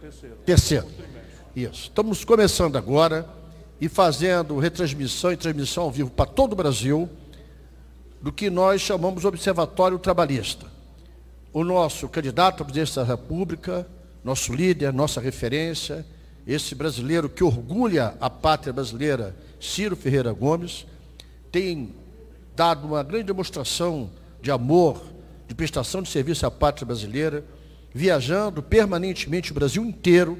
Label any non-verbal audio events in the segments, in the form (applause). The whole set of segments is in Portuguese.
Terceiro. Terceiro. Isso. Estamos começando agora e fazendo retransmissão e transmissão ao vivo para todo o Brasil do que nós chamamos Observatório Trabalhista. O nosso candidato à presidência da República, nosso líder, nossa referência, esse brasileiro que orgulha a pátria brasileira, Ciro Ferreira Gomes, tem dado uma grande demonstração de amor, de prestação de serviço à pátria brasileira, viajando permanentemente o Brasil inteiro,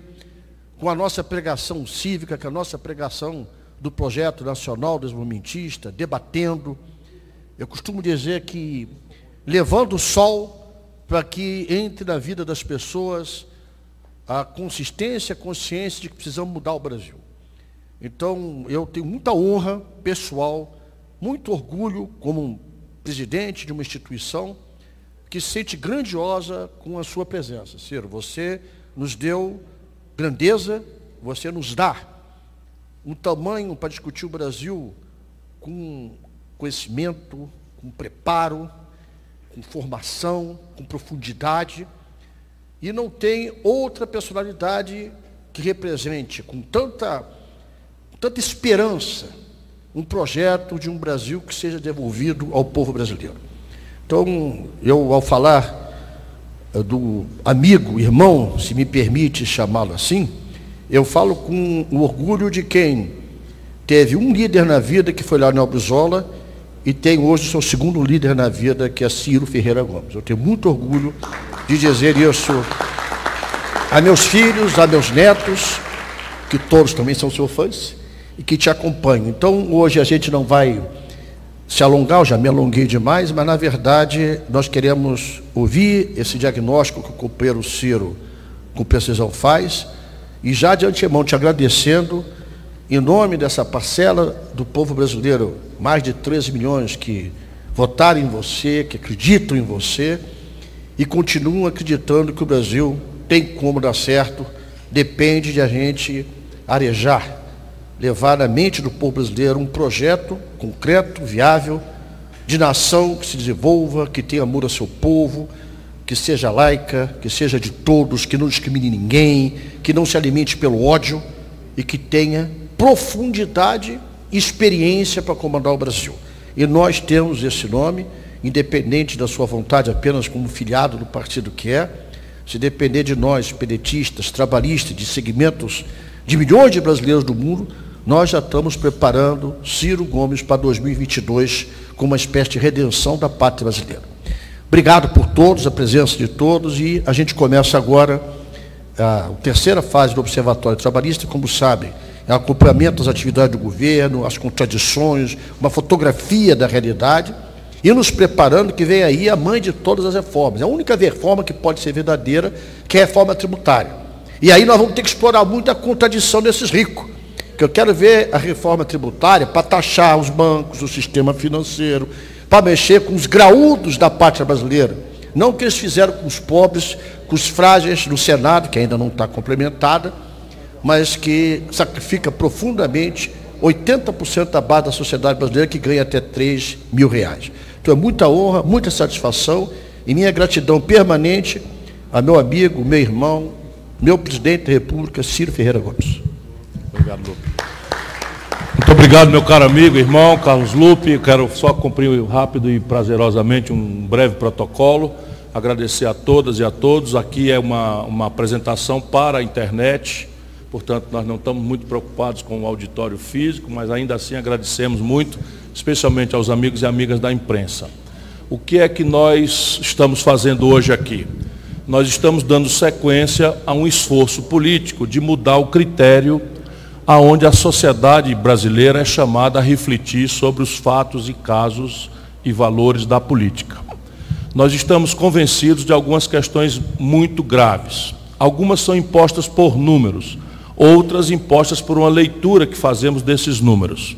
com a nossa pregação cívica, com a nossa pregação do projeto nacional desenvolvimentista, debatendo. Eu costumo dizer que levando o sol para que entre na vida das pessoas a consistência, a consciência de que precisamos mudar o Brasil. Então, eu tenho muita honra pessoal, muito orgulho como um presidente de uma instituição que se sente grandiosa com a sua presença. Ciro, você nos deu grandeza, você nos dá um tamanho para discutir o Brasil com conhecimento, com preparo, com formação, com profundidade. E não tem outra personalidade que represente com tanta, tanta esperança um projeto de um Brasil que seja devolvido ao povo brasileiro. Então, eu, ao falar eh, do amigo, irmão, se me permite chamá-lo assim, eu falo com o orgulho de quem teve um líder na vida, que foi Leonel Brizola, e tem hoje o seu segundo líder na vida, que é Ciro Ferreira Gomes. Eu tenho muito orgulho de dizer isso a meus filhos, a meus netos, que todos também são seus fãs, e que te acompanham. Então, hoje a gente não vai se alongar, eu já me alonguei demais, mas na verdade nós queremos ouvir esse diagnóstico que o companheiro Ciro com precisão faz, e já de antemão te agradecendo, em nome dessa parcela do povo brasileiro, mais de 13 milhões que votaram em você, que acreditam em você, e continuam acreditando que o Brasil tem como dar certo, depende de a gente arejar levar na mente do povo brasileiro um projeto concreto, viável, de nação que se desenvolva, que tenha amor ao seu povo, que seja laica, que seja de todos, que não discrimine ninguém, que não se alimente pelo ódio e que tenha profundidade e experiência para comandar o Brasil. E nós temos esse nome, independente da sua vontade, apenas como filiado do partido que é, se depender de nós, pedetistas, trabalhistas, de segmentos de milhões de brasileiros do mundo, nós já estamos preparando Ciro Gomes para 2022 como uma espécie de redenção da pátria brasileira. Obrigado por todos, a presença de todos, e a gente começa agora a terceira fase do Observatório Trabalhista, como sabem, é acompanhamento das atividades do governo, as contradições, uma fotografia da realidade, e nos preparando que vem aí a mãe de todas as reformas. É a única reforma que pode ser verdadeira, que é a reforma tributária. E aí nós vamos ter que explorar muito a contradição desses ricos que eu quero ver a reforma tributária para taxar os bancos, o sistema financeiro, para mexer com os graúdos da pátria brasileira. Não o que eles fizeram com os pobres, com os frágeis no Senado, que ainda não está complementada, mas que sacrifica profundamente 80% da base da sociedade brasileira que ganha até 3 mil reais. Então é muita honra, muita satisfação e minha gratidão permanente a meu amigo, meu irmão, meu presidente da República, Ciro Ferreira Gomes. Obrigado, Lupe. Muito obrigado, meu caro amigo, irmão Carlos Lupe. Quero só cumprir rápido e prazerosamente um breve protocolo. Agradecer a todas e a todos. Aqui é uma, uma apresentação para a internet. Portanto, nós não estamos muito preocupados com o auditório físico, mas ainda assim agradecemos muito, especialmente aos amigos e amigas da imprensa. O que é que nós estamos fazendo hoje aqui? Nós estamos dando sequência a um esforço político de mudar o critério aonde a sociedade brasileira é chamada a refletir sobre os fatos e casos e valores da política. Nós estamos convencidos de algumas questões muito graves. Algumas são impostas por números, outras impostas por uma leitura que fazemos desses números.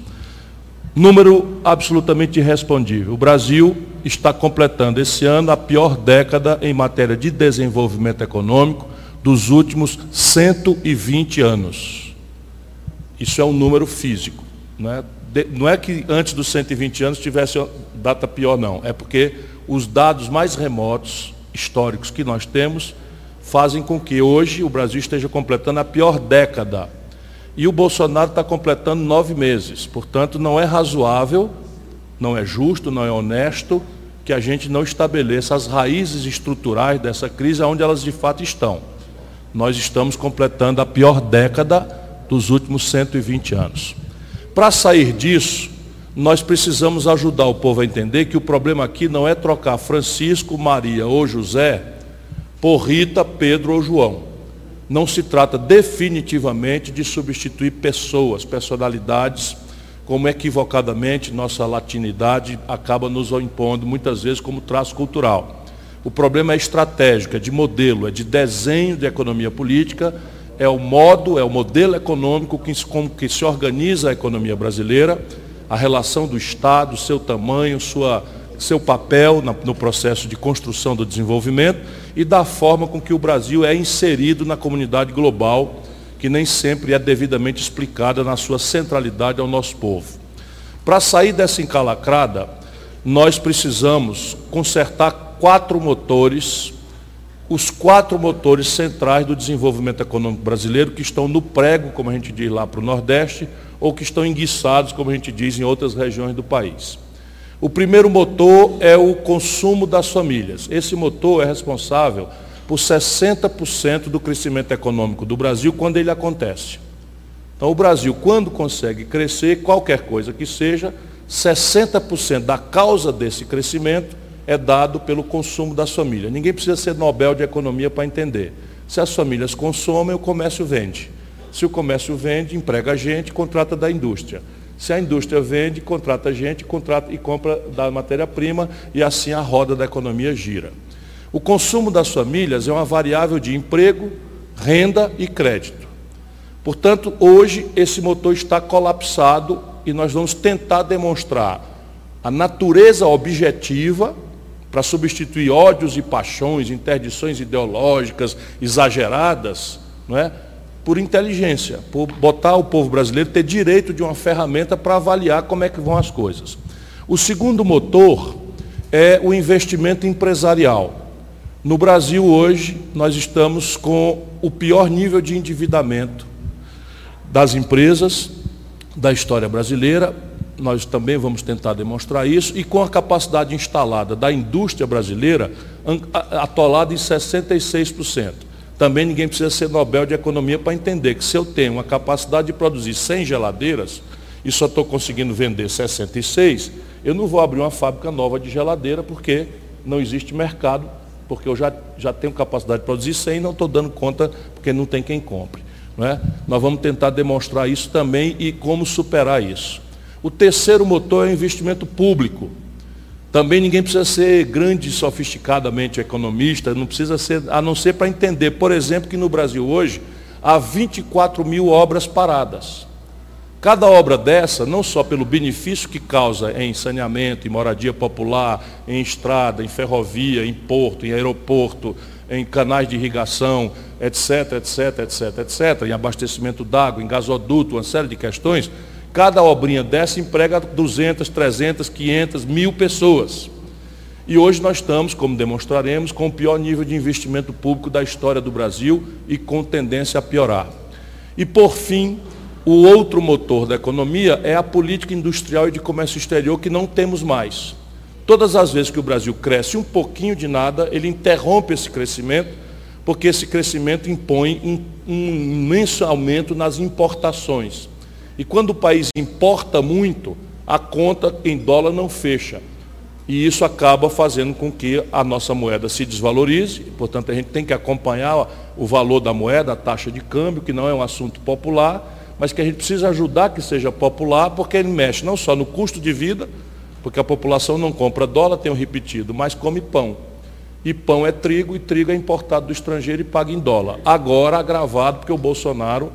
Número absolutamente irrespondível. O Brasil está completando esse ano a pior década em matéria de desenvolvimento econômico dos últimos 120 anos. Isso é um número físico. Não é, não é que antes dos 120 anos tivesse data pior, não. É porque os dados mais remotos, históricos que nós temos, fazem com que hoje o Brasil esteja completando a pior década. E o Bolsonaro está completando nove meses. Portanto, não é razoável, não é justo, não é honesto que a gente não estabeleça as raízes estruturais dessa crise onde elas de fato estão. Nós estamos completando a pior década dos últimos 120 anos. Para sair disso, nós precisamos ajudar o povo a entender que o problema aqui não é trocar Francisco, Maria ou José por Rita, Pedro ou João. Não se trata definitivamente de substituir pessoas, personalidades, como equivocadamente nossa latinidade acaba nos impondo muitas vezes como traço cultural. O problema é estratégico, é de modelo, é de desenho de economia política, é o modo, é o modelo econômico que, com que se organiza a economia brasileira, a relação do Estado, seu tamanho, sua, seu papel no processo de construção do desenvolvimento e da forma com que o Brasil é inserido na comunidade global, que nem sempre é devidamente explicada na sua centralidade ao nosso povo. Para sair dessa encalacrada, nós precisamos consertar quatro motores, os quatro motores centrais do desenvolvimento econômico brasileiro, que estão no prego, como a gente diz lá para o Nordeste, ou que estão enguiçados, como a gente diz em outras regiões do país. O primeiro motor é o consumo das famílias. Esse motor é responsável por 60% do crescimento econômico do Brasil quando ele acontece. Então, o Brasil, quando consegue crescer, qualquer coisa que seja, 60% da causa desse crescimento é dado pelo consumo das famílias. Ninguém precisa ser Nobel de Economia para entender. Se as famílias consomem, o comércio vende. Se o comércio vende, emprega gente, contrata da indústria. Se a indústria vende, contrata a gente, contrata e compra da matéria-prima e assim a roda da economia gira. O consumo das famílias é uma variável de emprego, renda e crédito. Portanto, hoje esse motor está colapsado e nós vamos tentar demonstrar a natureza objetiva para substituir ódios e paixões, interdições ideológicas exageradas, não é? por inteligência, por botar o povo brasileiro ter direito de uma ferramenta para avaliar como é que vão as coisas. O segundo motor é o investimento empresarial. No Brasil hoje, nós estamos com o pior nível de endividamento das empresas da história brasileira. Nós também vamos tentar demonstrar isso e com a capacidade instalada da indústria brasileira atolada em 66%. Também ninguém precisa ser Nobel de Economia para entender que se eu tenho uma capacidade de produzir 100 geladeiras e só estou conseguindo vender 66, eu não vou abrir uma fábrica nova de geladeira porque não existe mercado, porque eu já, já tenho capacidade de produzir 100 e não estou dando conta porque não tem quem compre. Não é? Nós vamos tentar demonstrar isso também e como superar isso. O terceiro motor é o investimento público. Também ninguém precisa ser grande sofisticadamente economista, não precisa ser, a não ser para entender, por exemplo, que no Brasil hoje há 24 mil obras paradas. Cada obra dessa, não só pelo benefício que causa em saneamento, em moradia popular, em estrada, em ferrovia, em porto, em aeroporto, em canais de irrigação, etc, etc, etc, etc, em abastecimento d'água, em gasoduto, uma série de questões, Cada obrinha dessa emprega 200, 300, 500, mil pessoas. E hoje nós estamos, como demonstraremos, com o pior nível de investimento público da história do Brasil e com tendência a piorar. E por fim, o outro motor da economia é a política industrial e de comércio exterior que não temos mais. Todas as vezes que o Brasil cresce um pouquinho de nada, ele interrompe esse crescimento, porque esse crescimento impõe um imenso aumento nas importações. E quando o país importa muito, a conta em dólar não fecha. E isso acaba fazendo com que a nossa moeda se desvalorize, portanto a gente tem que acompanhar o valor da moeda, a taxa de câmbio, que não é um assunto popular, mas que a gente precisa ajudar que seja popular, porque ele mexe não só no custo de vida, porque a população não compra dólar, tenho repetido, mas come pão. E pão é trigo, e trigo é importado do estrangeiro e paga em dólar. Agora agravado, porque o Bolsonaro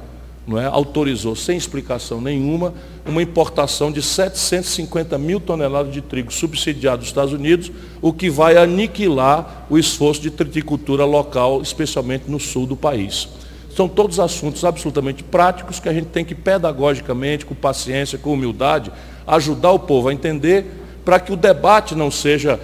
não é, autorizou, sem explicação nenhuma, uma importação de 750 mil toneladas de trigo subsidiado dos Estados Unidos, o que vai aniquilar o esforço de triticultura local, especialmente no sul do país. São todos assuntos absolutamente práticos que a gente tem que, pedagogicamente, com paciência, com humildade, ajudar o povo a entender, para que o debate não seja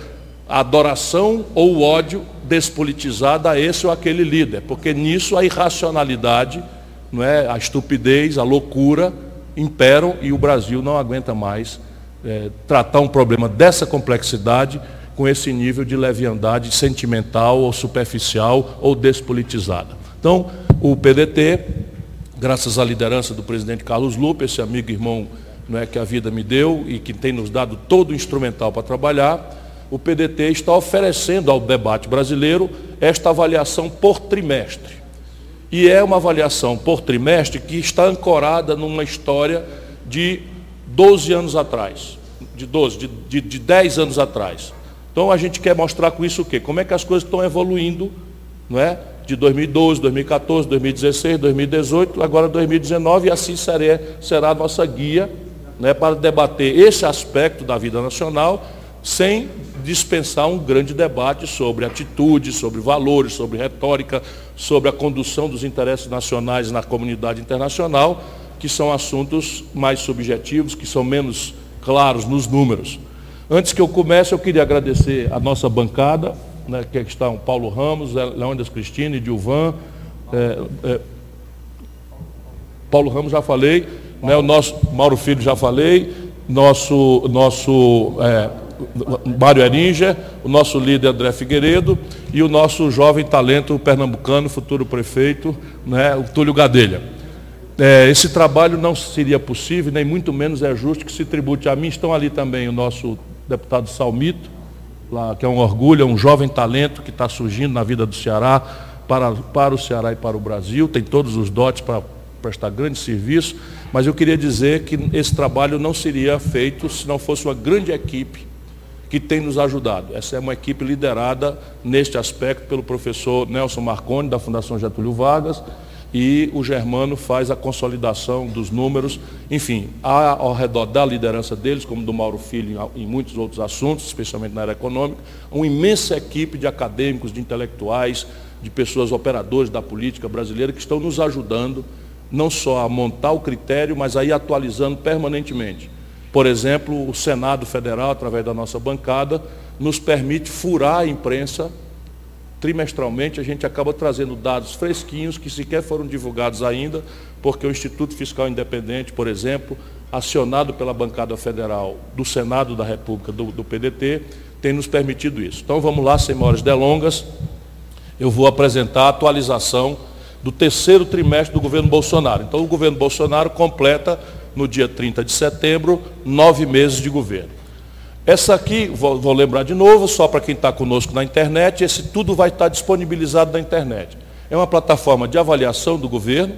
a adoração ou o ódio despolitizada a esse ou aquele líder, porque nisso a irracionalidade, não é, a estupidez, a loucura imperam e o Brasil não aguenta mais é, tratar um problema dessa complexidade com esse nível de leviandade sentimental ou superficial ou despolitizada. Então, o PDT, graças à liderança do presidente Carlos Lupe, esse amigo e irmão não é, que a vida me deu e que tem nos dado todo o instrumental para trabalhar, o PDT está oferecendo ao debate brasileiro esta avaliação por trimestre. E é uma avaliação por trimestre que está ancorada numa história de 12 anos atrás, de 12, de, de, de 10 anos atrás. Então a gente quer mostrar com isso o quê? Como é que as coisas estão evoluindo, não é? De 2012, 2014, 2016, 2018, agora 2019, e assim será, será a nossa guia né, para debater esse aspecto da vida nacional, sem dispensar um grande debate sobre atitudes, sobre valores, sobre retórica, sobre a condução dos interesses nacionais na comunidade internacional, que são assuntos mais subjetivos, que são menos claros nos números. Antes que eu comece, eu queria agradecer a nossa bancada, né, que estão Paulo Ramos, Leônidas Cristina, Dilvan, é, é, Paulo Ramos já falei, né, o nosso Mauro Filho já falei, nosso, nosso é, Mário Eringer, o nosso líder André Figueiredo e o nosso jovem talento pernambucano, futuro prefeito, né, o Túlio Gadelha. É, esse trabalho não seria possível, nem muito menos é justo que se tribute a mim. Estão ali também o nosso deputado Salmito, lá, que é um orgulho, é um jovem talento que está surgindo na vida do Ceará, para, para o Ceará e para o Brasil, tem todos os dotes para prestar grande serviço, mas eu queria dizer que esse trabalho não seria feito se não fosse uma grande equipe que tem nos ajudado. Essa é uma equipe liderada neste aspecto pelo professor Nelson Marconi, da Fundação Getúlio Vargas, e o Germano faz a consolidação dos números. Enfim, ao redor da liderança deles, como do Mauro Filho em muitos outros assuntos, especialmente na área econômica, uma imensa equipe de acadêmicos, de intelectuais, de pessoas operadoras da política brasileira que estão nos ajudando não só a montar o critério, mas a ir atualizando permanentemente. Por exemplo, o Senado Federal, através da nossa bancada, nos permite furar a imprensa trimestralmente a gente acaba trazendo dados fresquinhos que sequer foram divulgados ainda, porque o Instituto Fiscal Independente, por exemplo, acionado pela bancada federal do Senado da República, do, do PDT, tem nos permitido isso. Então vamos lá, sem maiores delongas, eu vou apresentar a atualização do terceiro trimestre do governo Bolsonaro. Então o governo Bolsonaro completa, no dia 30 de setembro, nove meses de governo. Essa aqui, vou, vou lembrar de novo, só para quem está conosco na internet, esse tudo vai estar disponibilizado na internet. É uma plataforma de avaliação do governo,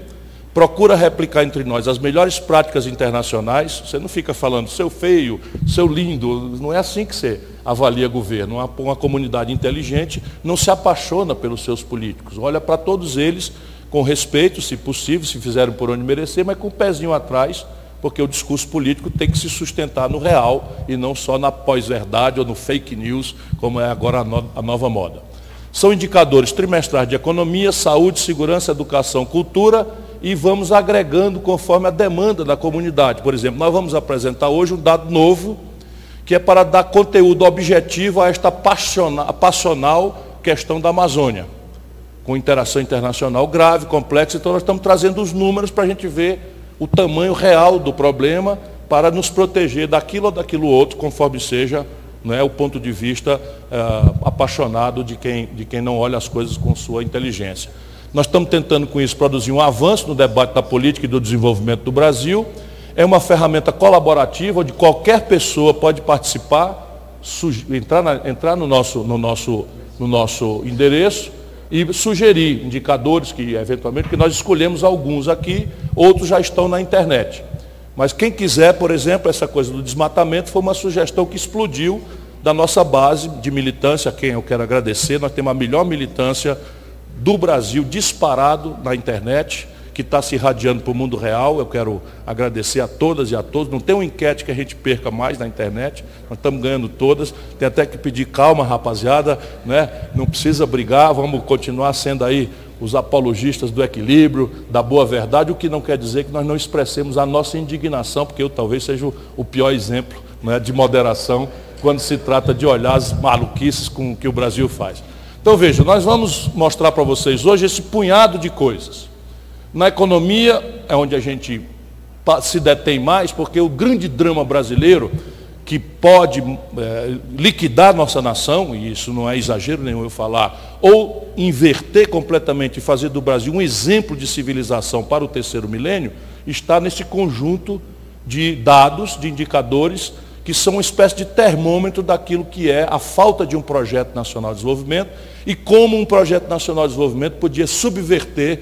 procura replicar entre nós as melhores práticas internacionais. Você não fica falando seu feio, seu lindo, não é assim que você avalia governo. Uma, uma comunidade inteligente não se apaixona pelos seus políticos, olha para todos eles com respeito, se possível, se fizerem por onde merecer, mas com o pezinho atrás porque o discurso político tem que se sustentar no real e não só na pós-verdade ou no fake news, como é agora a, no, a nova moda. São indicadores trimestrais de economia, saúde, segurança, educação, cultura e vamos agregando conforme a demanda da comunidade. Por exemplo, nós vamos apresentar hoje um dado novo que é para dar conteúdo objetivo a esta passional questão da Amazônia, com interação internacional grave, complexa. Então, nós estamos trazendo os números para a gente ver o tamanho real do problema para nos proteger daquilo ou daquilo outro, conforme seja não é, o ponto de vista uh, apaixonado de quem, de quem não olha as coisas com sua inteligência. Nós estamos tentando com isso produzir um avanço no debate da política e do desenvolvimento do Brasil. É uma ferramenta colaborativa onde qualquer pessoa pode participar, entrar, na, entrar no, nosso, no, nosso, no nosso endereço e sugerir indicadores que, eventualmente, que nós escolhemos alguns aqui, outros já estão na internet. Mas quem quiser, por exemplo, essa coisa do desmatamento foi uma sugestão que explodiu da nossa base de militância, a quem eu quero agradecer. Nós temos a melhor militância do Brasil disparado na internet que está se irradiando para o mundo real. Eu quero agradecer a todas e a todos. Não tem uma enquete que a gente perca mais na internet. Nós estamos ganhando todas. Tem até que pedir calma, rapaziada. Né? Não precisa brigar. Vamos continuar sendo aí os apologistas do equilíbrio, da boa verdade, o que não quer dizer que nós não expressemos a nossa indignação, porque eu talvez seja o pior exemplo né, de moderação quando se trata de olhar as maluquices com que o Brasil faz. Então veja, nós vamos mostrar para vocês hoje esse punhado de coisas. Na economia é onde a gente se detém mais, porque o grande drama brasileiro que pode é, liquidar nossa nação, e isso não é exagero nenhum eu falar, ou inverter completamente e fazer do Brasil um exemplo de civilização para o terceiro milênio, está nesse conjunto de dados, de indicadores, que são uma espécie de termômetro daquilo que é a falta de um projeto nacional de desenvolvimento e como um projeto nacional de desenvolvimento podia subverter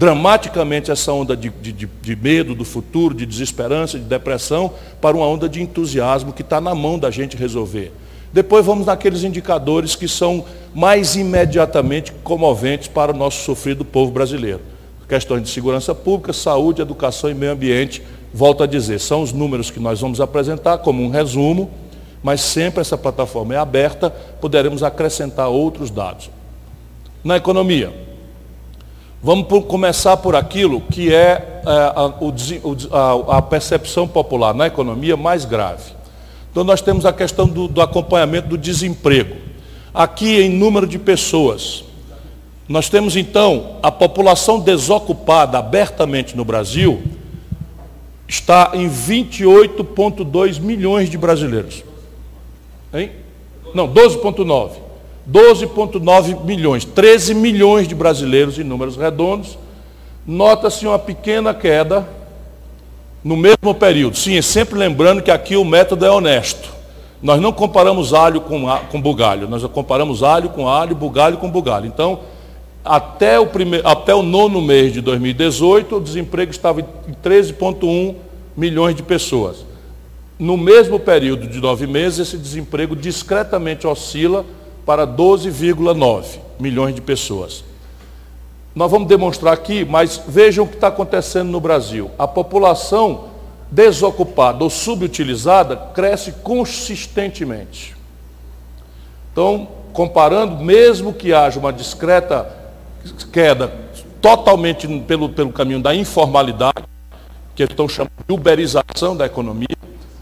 dramaticamente essa onda de, de, de, medo do futuro, de desesperança, de depressão, para uma onda de entusiasmo que está na mão da gente resolver. Depois vamos naqueles indicadores que são mais imediatamente comoventes para o nosso sofrido povo brasileiro. Questões de segurança pública, saúde, educação e meio ambiente, volto a dizer, são os números que nós vamos apresentar como um resumo, mas sempre essa plataforma é aberta, poderemos acrescentar outros dados. Na economia, Vamos por, começar por aquilo que é, é a, o, a, a, percepção popular na economia mais grave. Então nós temos a questão do, do acompanhamento do desemprego. Aqui em número de pessoas. Nós temos então a população desocupada abertamente no Brasil está em 28,2 milhões de brasileiros. Hein? Não, 12,9. 12,9 milhões, 13 milhões de brasileiros em números redondos. Nota-se uma pequena queda no mesmo período. Sim, é sempre lembrando que aqui o método é honesto. Nós não comparamos alho com, com bugalho, nós comparamos alho com alho, bugalho com bugalho. Então, até o, até o nono mês de 2018, o desemprego estava em 13,1 milhões de pessoas. No mesmo período de nove meses, esse desemprego discretamente oscila para 12,9 milhões de pessoas. Nós vamos demonstrar aqui, mas vejam o que está acontecendo no Brasil. A população desocupada ou subutilizada cresce consistentemente. Então, comparando, mesmo que haja uma discreta queda totalmente pelo, pelo caminho da informalidade, que estão chamando de uberização da economia,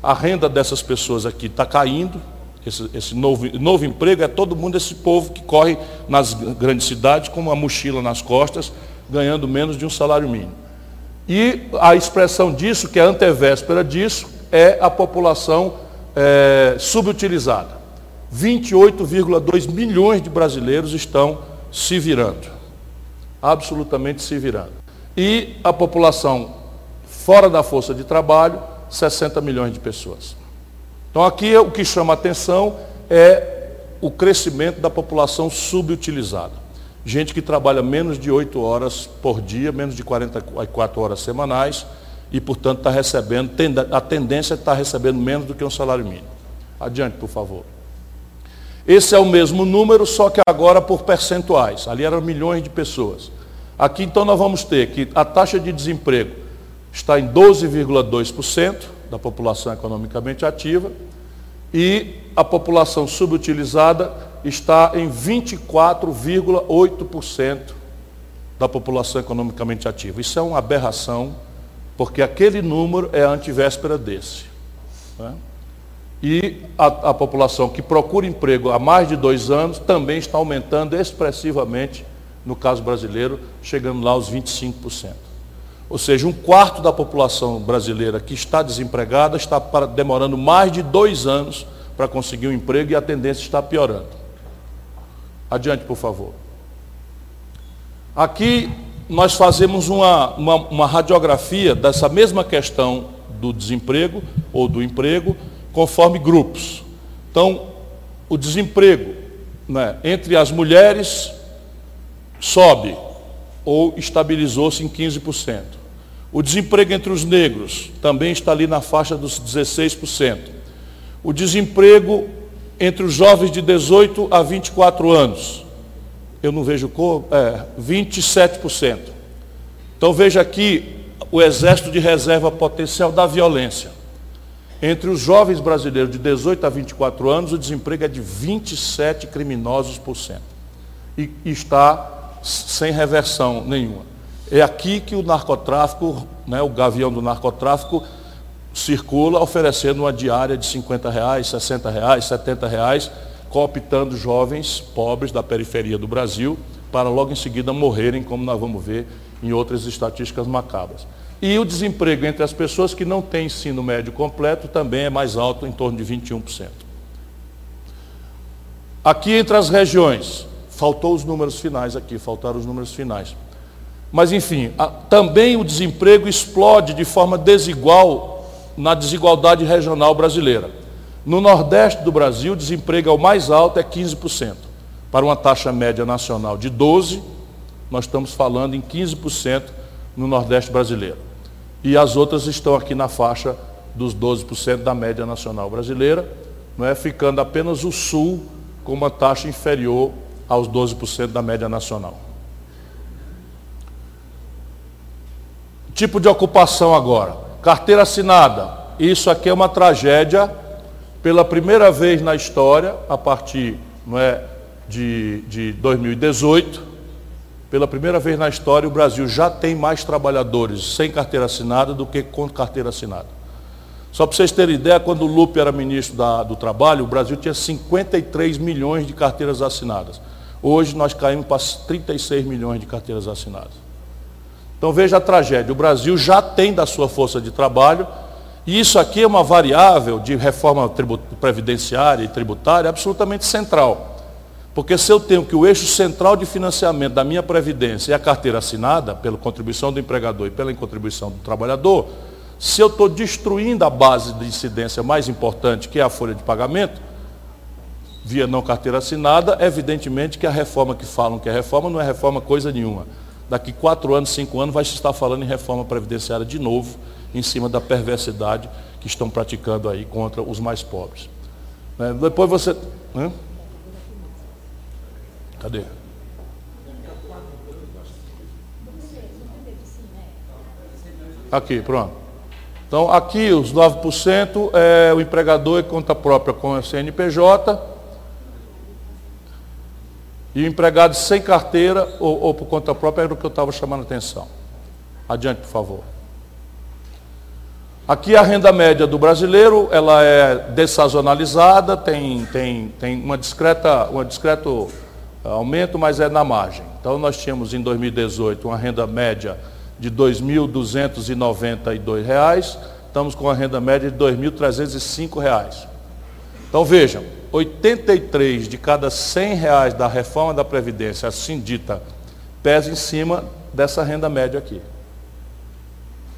a renda dessas pessoas aqui está caindo, esse, esse novo, novo emprego é todo mundo, esse povo que corre nas grandes cidades com uma mochila nas costas, ganhando menos de um salário mínimo. E a expressão disso, que é antevéspera disso, é a população é, subutilizada. 28,2 milhões de brasileiros estão se virando. Absolutamente se virando. E a população fora da força de trabalho, 60 milhões de pessoas. Então aqui o que chama atenção é o crescimento da população subutilizada. Gente que trabalha menos de 8 horas por dia, menos de 44 horas semanais, e portanto está recebendo, a tendência é estar recebendo menos do que um salário mínimo. Adiante, por favor. Esse é o mesmo número, só que agora por percentuais. Ali eram milhões de pessoas. Aqui então nós vamos ter que a taxa de desemprego está em 12,2%, da população economicamente ativa e a população subutilizada está em 24,8% da população economicamente ativa. Isso é uma aberração, porque aquele número é a antivéspera desse. Né? E a, a população que procura emprego há mais de dois anos também está aumentando expressivamente, no caso brasileiro, chegando lá aos 25%. Ou seja, um quarto da população brasileira que está desempregada está demorando mais de dois anos para conseguir um emprego e a tendência está piorando. Adiante, por favor. Aqui nós fazemos uma, uma, uma radiografia dessa mesma questão do desemprego ou do emprego, conforme grupos. Então, o desemprego né, entre as mulheres sobe ou estabilizou-se em 15%. O desemprego entre os negros também está ali na faixa dos 16%. O desemprego entre os jovens de 18 a 24 anos, eu não vejo cor, é 27%. Então veja aqui o exército de reserva potencial da violência. Entre os jovens brasileiros de 18 a 24 anos, o desemprego é de 27 criminosos por cento. E está sem reversão nenhuma. É aqui que o narcotráfico, né, o gavião do narcotráfico, circula oferecendo uma diária de 50 reais, 60 reais, 70 reais, cooptando jovens pobres da periferia do Brasil para logo em seguida morrerem, como nós vamos ver em outras estatísticas macabras. E o desemprego entre as pessoas que não têm ensino médio completo também é mais alto, em torno de 21%. Aqui entre as regiões, faltou os números finais aqui, faltaram os números finais. Mas enfim, a, também o desemprego explode de forma desigual na desigualdade regional brasileira. No Nordeste do Brasil, o desemprego é o mais alto, é 15%. Para uma taxa média nacional de 12%, nós estamos falando em 15% no Nordeste brasileiro. E as outras estão aqui na faixa dos 12% da média nacional brasileira, não é ficando apenas o Sul com uma taxa inferior aos 12% da média nacional. Tipo de ocupação agora. Carteira assinada. Isso aqui é uma tragédia pela primeira vez na história, a partir não é, de, de 2018, pela primeira vez na história, o Brasil já tem mais trabalhadores sem carteira assinada do que com carteira assinada. Só para vocês terem ideia, quando o Lupe era ministro da, do Trabalho, o Brasil tinha 53 milhões de carteiras assinadas. Hoje nós caímos para 36 milhões de carteiras assinadas. Então veja a tragédia. O Brasil já tem da sua força de trabalho e isso aqui é uma variável de reforma previdenciária e tributária absolutamente central. Porque se eu tenho que o eixo central de financiamento da minha previdência é a carteira assinada, pela contribuição do empregador e pela contribuição do trabalhador, se eu estou destruindo a base de incidência mais importante, que é a folha de pagamento, via não carteira assinada, evidentemente que a reforma que falam que é reforma não é reforma coisa nenhuma. Daqui quatro anos, cinco anos, vai se estar falando em reforma previdenciária de novo, em cima da perversidade que estão praticando aí contra os mais pobres. Né? Depois você. Hã? Cadê? Aqui, pronto. Então, aqui os 9% é o empregador e conta própria com a CNPJ. E o empregado sem carteira ou, ou por conta própria era o que eu estava chamando a atenção. Adiante, por favor. Aqui a renda média do brasileiro, ela é dessazonalizada, tem, tem, tem uma discreta, um discreto aumento, mas é na margem. Então nós tínhamos em 2018 uma renda média de R$ 2.292, estamos com a renda média de R$ 2.305. Então vejam, 83 de cada 100 reais da reforma da Previdência, assim dita, pesa em cima dessa renda média aqui.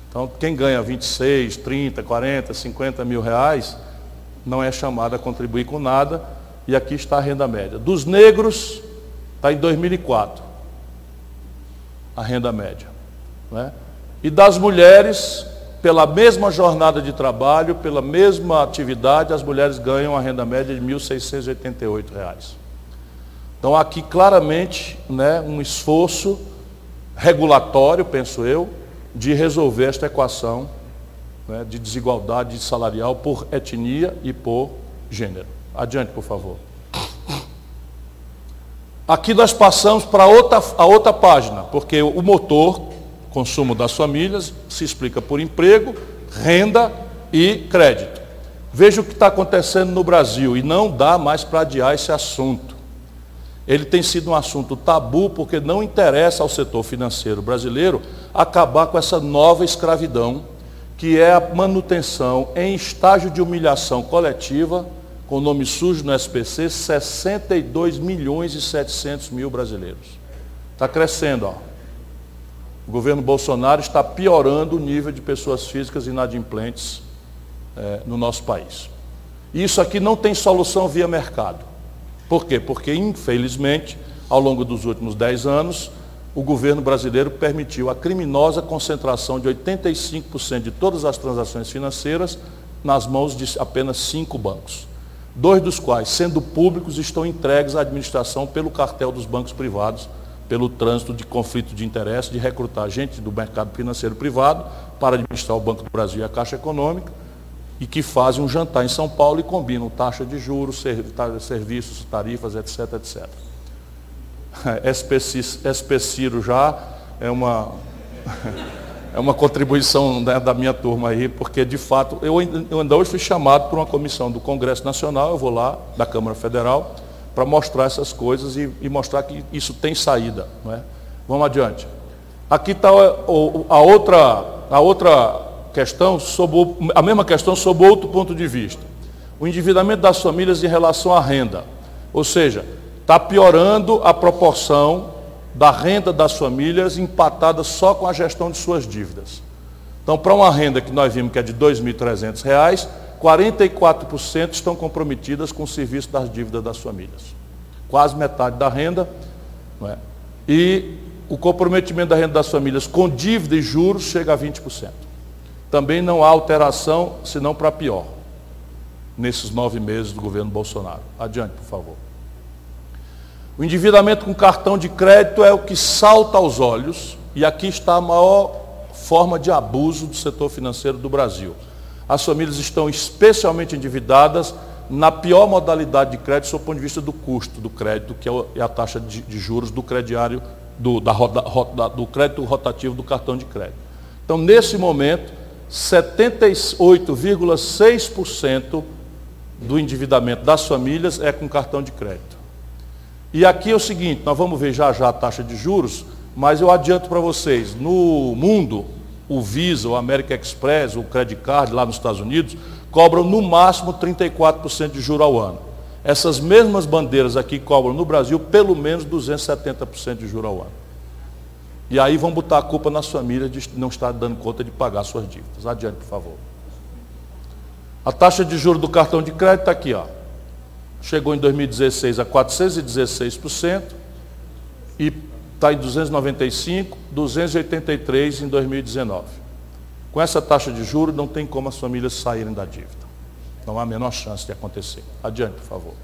Então, quem ganha 26, 30, 40, 50 mil reais, não é chamado a contribuir com nada, e aqui está a renda média. Dos negros, está em 2004, a renda média. Né? E das mulheres, pela mesma jornada de trabalho, pela mesma atividade, as mulheres ganham a renda média de R$ 1.688. Então, aqui claramente né, um esforço regulatório, penso eu, de resolver esta equação né, de desigualdade salarial por etnia e por gênero. Adiante, por favor. Aqui nós passamos para outra, a outra página, porque o motor, consumo das famílias, se explica por emprego, renda e crédito. Veja o que está acontecendo no Brasil e não dá mais para adiar esse assunto ele tem sido um assunto tabu porque não interessa ao setor financeiro brasileiro acabar com essa nova escravidão, que é a manutenção em estágio de humilhação coletiva, com nome sujo no SPC, 62 milhões e 700 mil brasileiros. Está crescendo, ó. O governo Bolsonaro está piorando o nível de pessoas físicas inadimplentes é, no nosso país. Isso aqui não tem solução via mercado. Por quê? Porque, infelizmente, ao longo dos últimos dez anos, o governo brasileiro permitiu a criminosa concentração de 85% de todas as transações financeiras nas mãos de apenas cinco bancos. Dois dos quais, sendo públicos, estão entregues à administração pelo cartel dos bancos privados, pelo trânsito de conflito de interesse, de recrutar gente do mercado financeiro privado para administrar o Banco do Brasil e a Caixa Econômica, e que fazem um jantar em São Paulo e combinam taxa de juros, serviços, tarifas, etc, etc. SPCiro já é uma, (laughs) é uma contribuição né, da minha turma aí, porque de fato, eu, eu ainda hoje fui chamado por uma comissão do Congresso Nacional, eu vou lá, da Câmara Federal, para mostrar essas coisas e, e, mostrar que isso tem saída. Não é? Vamos adiante. Aqui está a outra, a outra questão, sob, a mesma questão sob outro ponto de vista. O endividamento das famílias em relação à renda. Ou seja, está piorando a proporção da renda das famílias empatada só com a gestão de suas dívidas. Então, para uma renda que nós vimos que é de R$ 2.300, 44% estão comprometidas com o serviço das dívidas das famílias. Quase metade da renda. É? E o comprometimento da renda das famílias com dívida e juros chega a 20%. Também não há alteração, senão para pior, nesses nove meses do governo Bolsonaro. Adiante, por favor. O endividamento com cartão de crédito é o que salta aos olhos, e aqui está a maior forma de abuso do setor financeiro do Brasil. As famílias estão especialmente endividadas na pior modalidade de crédito, sob o ponto de vista do custo do crédito, que é a taxa de, juros do crediário, do, da, da, do crédito rotativo do cartão de crédito. Então, nesse momento, 78,6% do endividamento das famílias é com cartão de crédito. E aqui é o seguinte, nós vamos ver já já a taxa de juros, mas eu adianto para vocês, no mundo, o Visa, o American Express, o Credit Card lá nos Estados Unidos, cobram no máximo 34% de juros ao ano. Essas mesmas bandeiras aqui cobram no Brasil pelo menos 270% de juros ao ano. E aí vão botar a culpa nas famílias de não estar dando conta de pagar suas dívidas. Adiante, por favor. A taxa de juros do cartão de crédito está aqui, ó chegou em 2016 a 416% e está em 295, 283 em 2019. Com essa taxa de juros não tem como as famílias saírem da dívida. Não há a menor chance de acontecer. Adiante, por favor.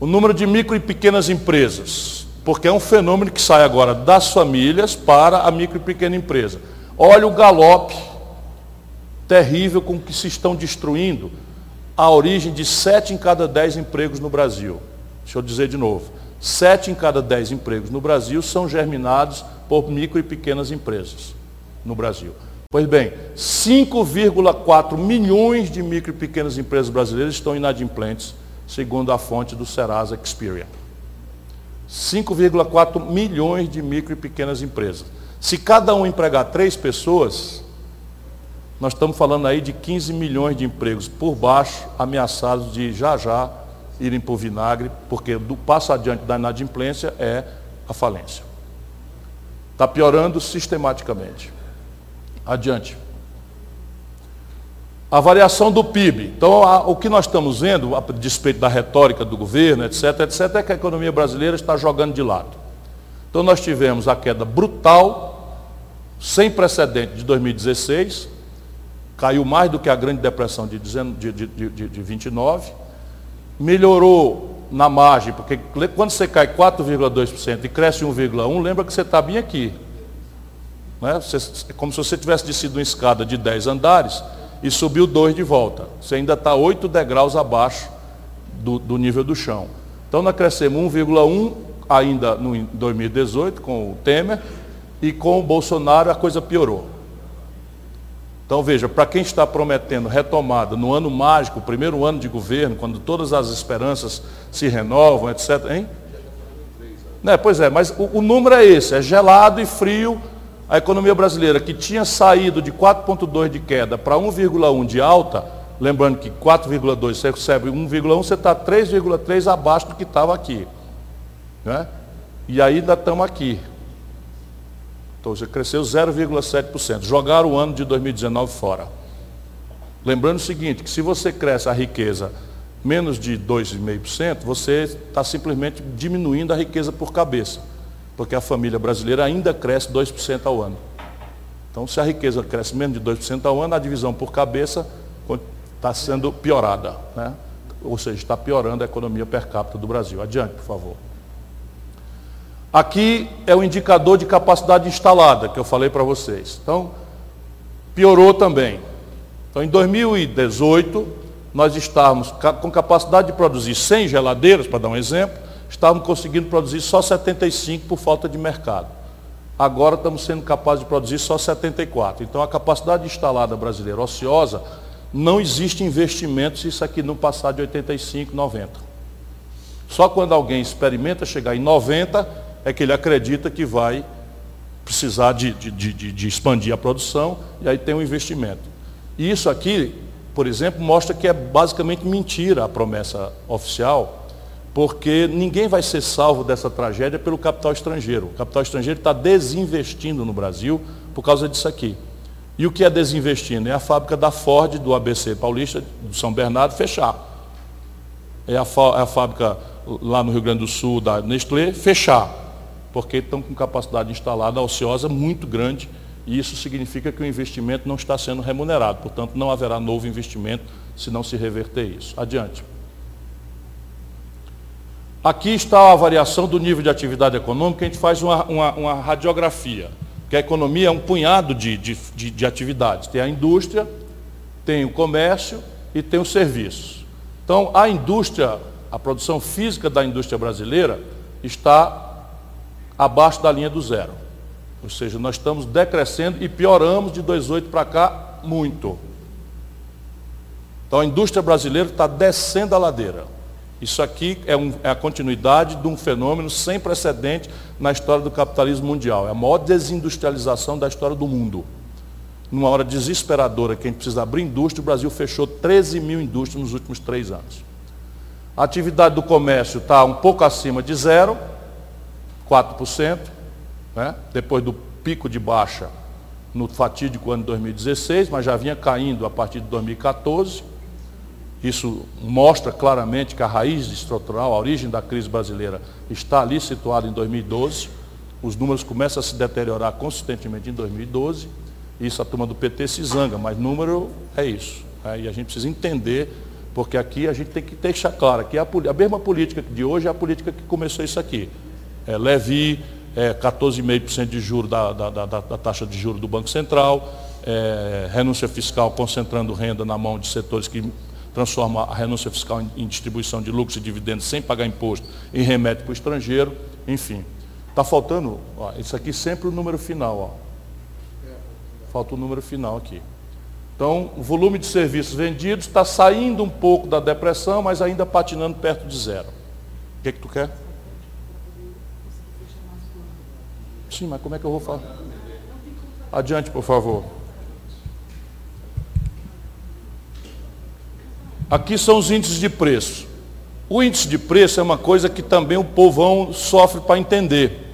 O número de micro e pequenas empresas, porque é um fenômeno que sai agora das famílias para a micro e pequena empresa. Olha o galope terrível com que se estão destruindo a origem de sete em cada dez empregos no Brasil. Deixa eu dizer de novo. Sete em cada dez empregos no Brasil são germinados por micro e pequenas empresas no Brasil. Pois bem, 5,4 milhões de micro e pequenas empresas brasileiras estão inadimplentes, segundo a fonte do Serasa Experian. 5,4 milhões de micro e pequenas empresas. Se cada um empregar três pessoas, nós estamos falando aí de 15 milhões de empregos por baixo, ameaçados de já já irem para o vinagre, porque do passo adiante da inadimplência é a falência. Está piorando sistematicamente. Adiante. A variação do PIB. Então, a, o que nós estamos vendo, a despeito da retórica do governo, etc., etc., é que a economia brasileira está jogando de lado. Então, nós tivemos a queda brutal, sem precedente de 2016, caiu mais do que a Grande Depressão de, de, de, de, de 29, melhorou na margem, porque quando você cai 4,2% e cresce 1,1%, lembra que você está bem aqui. Né? Você, é como se você tivesse descido uma escada de 10 andares e subiu dois de volta. Você ainda está 8 degraus abaixo do, do nível do chão. Então nós crescemos 1,1 ainda no, em 2018 com o Temer e com o Bolsonaro a coisa piorou. Então veja, para quem está prometendo retomada no ano mágico, primeiro ano de governo, quando todas as esperanças se renovam, etc. Hein? Né, pois é, mas o, o número é esse, é gelado e frio. A economia brasileira, que tinha saído de 4,2 de queda para 1,1 de alta, lembrando que 4,2 você recebe 1,1, você está 3,3 abaixo do que estava aqui. Né? E ainda estamos aqui. Então já cresceu 0,7%. Jogaram o ano de 2019 fora. Lembrando o seguinte, que se você cresce a riqueza menos de 2,5%, você está simplesmente diminuindo a riqueza por cabeça. Porque a família brasileira ainda cresce 2% ao ano. Então, se a riqueza cresce menos de 2% ao ano, a divisão por cabeça está sendo piorada. Né? Ou seja, está piorando a economia per capita do Brasil. Adiante, por favor. Aqui é o indicador de capacidade instalada que eu falei para vocês. Então, piorou também. Então, em 2018, nós estávamos com capacidade de produzir 100 geladeiras, para dar um exemplo, estávamos conseguindo produzir só 75 por falta de mercado. Agora estamos sendo capazes de produzir só 74. Então a capacidade instalada brasileira ociosa, não existe investimento se isso aqui não passar de 85, 90. Só quando alguém experimenta chegar em 90 é que ele acredita que vai precisar de, de, de, de expandir a produção e aí tem um investimento. E isso aqui, por exemplo, mostra que é basicamente mentira a promessa oficial porque ninguém vai ser salvo dessa tragédia pelo capital estrangeiro. O capital estrangeiro está desinvestindo no Brasil por causa disso aqui. E o que é desinvestindo? É a fábrica da Ford, do ABC Paulista, do São Bernardo, fechar. É é a fábrica lá no Rio Grande do Sul, da Nestlé, fechar. Porque estão com capacidade instalada ociosa muito grande e isso significa que o investimento não está sendo remunerado. Portanto, não haverá novo investimento se não se reverter isso. Adiante. Aqui está a variação do nível de atividade econômica, a gente faz uma, uma, uma radiografia, que a economia é um punhado de, de, de, de atividades. Tem a indústria, tem o comércio e tem os serviços. Então, a indústria, a produção física da indústria brasileira está abaixo da linha do zero. Ou seja, nós estamos decrescendo e pioramos de 2008 para cá muito. Então a indústria brasileira está descendo a ladeira. Isso aqui é, um, é, a continuidade de um fenômeno sem precedente na história do capitalismo mundial. É a maior desindustrialização da história do mundo. Numa hora desesperadora que a gente precisa abrir indústria, o Brasil fechou 13 mil indústrias nos últimos três anos. A atividade do comércio está um pouco acima de zero, 4%, né? depois do pico de baixa no fatídico ano de 2016, mas já vinha caindo a partir de 2014. Isso mostra claramente que a raiz estrutural, a origem da crise brasileira, está ali situada em 2012. Os números começam a se deteriorar consistentemente em 2012. Isso a turma do PT se zanga, mas número é isso. Né? E a gente precisa entender, porque aqui a gente tem que deixar claro que a, a mesma política de hoje é a política que começou isso aqui. É, Levi, é, 14,5% de juros da, da, da, da, taxa de juros do Banco Central, é, renúncia fiscal concentrando renda na mão de setores que transforma a renúncia fiscal em, em distribuição de lucros e dividendos sem pagar imposto e remete para o estrangeiro, enfim. Está faltando, ó, isso aqui sempre o número final. Ó. Falta o número final aqui. Então, o volume de serviços vendidos está saindo um pouco da depressão, mas ainda patinando perto de zero. O que, é que tu quer? Sim, mas como é que eu vou falar? Adiante, por favor. Aqui são os índices de preço. O índice de preço é uma coisa que também o povão sofre para entender.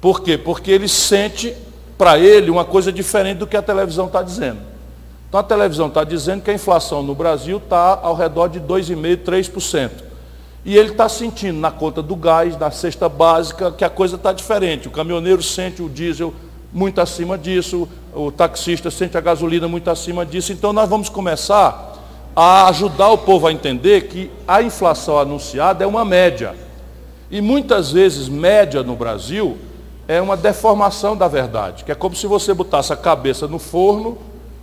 Por quê? Porque ele sente para ele uma coisa diferente do que a televisão está dizendo. Então a televisão está dizendo que a inflação no Brasil está ao redor de 2,5%, 3%. E ele está sentindo na conta do gás, na cesta básica, que a coisa está diferente. O caminhoneiro sente o diesel muito acima disso, o taxista sente a gasolina muito acima disso. Então nós vamos começar a ajudar o povo a entender que a inflação anunciada é uma média. E muitas vezes, média no Brasil é uma deformação da verdade, que é como se você botasse a cabeça no forno,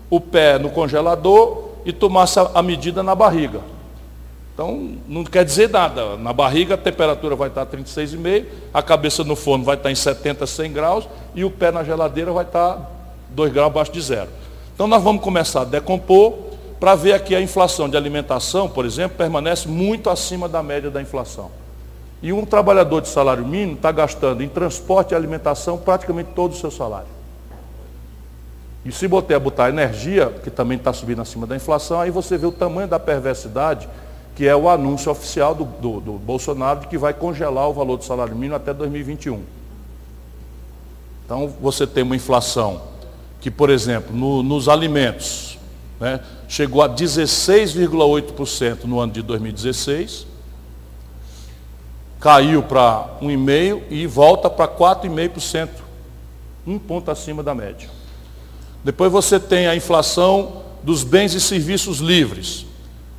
o pé no congelador e tomasse a medida na barriga. Então, não quer dizer nada. Na barriga a temperatura vai estar 36,5, a cabeça no forno vai estar em 70, 100 graus e o pé na geladeira vai estar 2 graus abaixo de zero. Então, nós vamos começar a decompor para ver aqui a inflação de alimentação, por exemplo, permanece muito acima da média da inflação. E um trabalhador de salário mínimo está gastando em transporte e alimentação praticamente todo o seu salário. E se botar, botar energia, que também está subindo acima da inflação, aí você vê o tamanho da perversidade, que é o anúncio oficial do, do, do Bolsonaro de que vai congelar o valor do salário mínimo até 2021. Então você tem uma inflação que, por exemplo, no, nos alimentos, né? Chegou a 16,8% no ano de 2016, caiu para 1,5% e volta para 4,5%, um ponto acima da média. Depois você tem a inflação dos bens e serviços livres.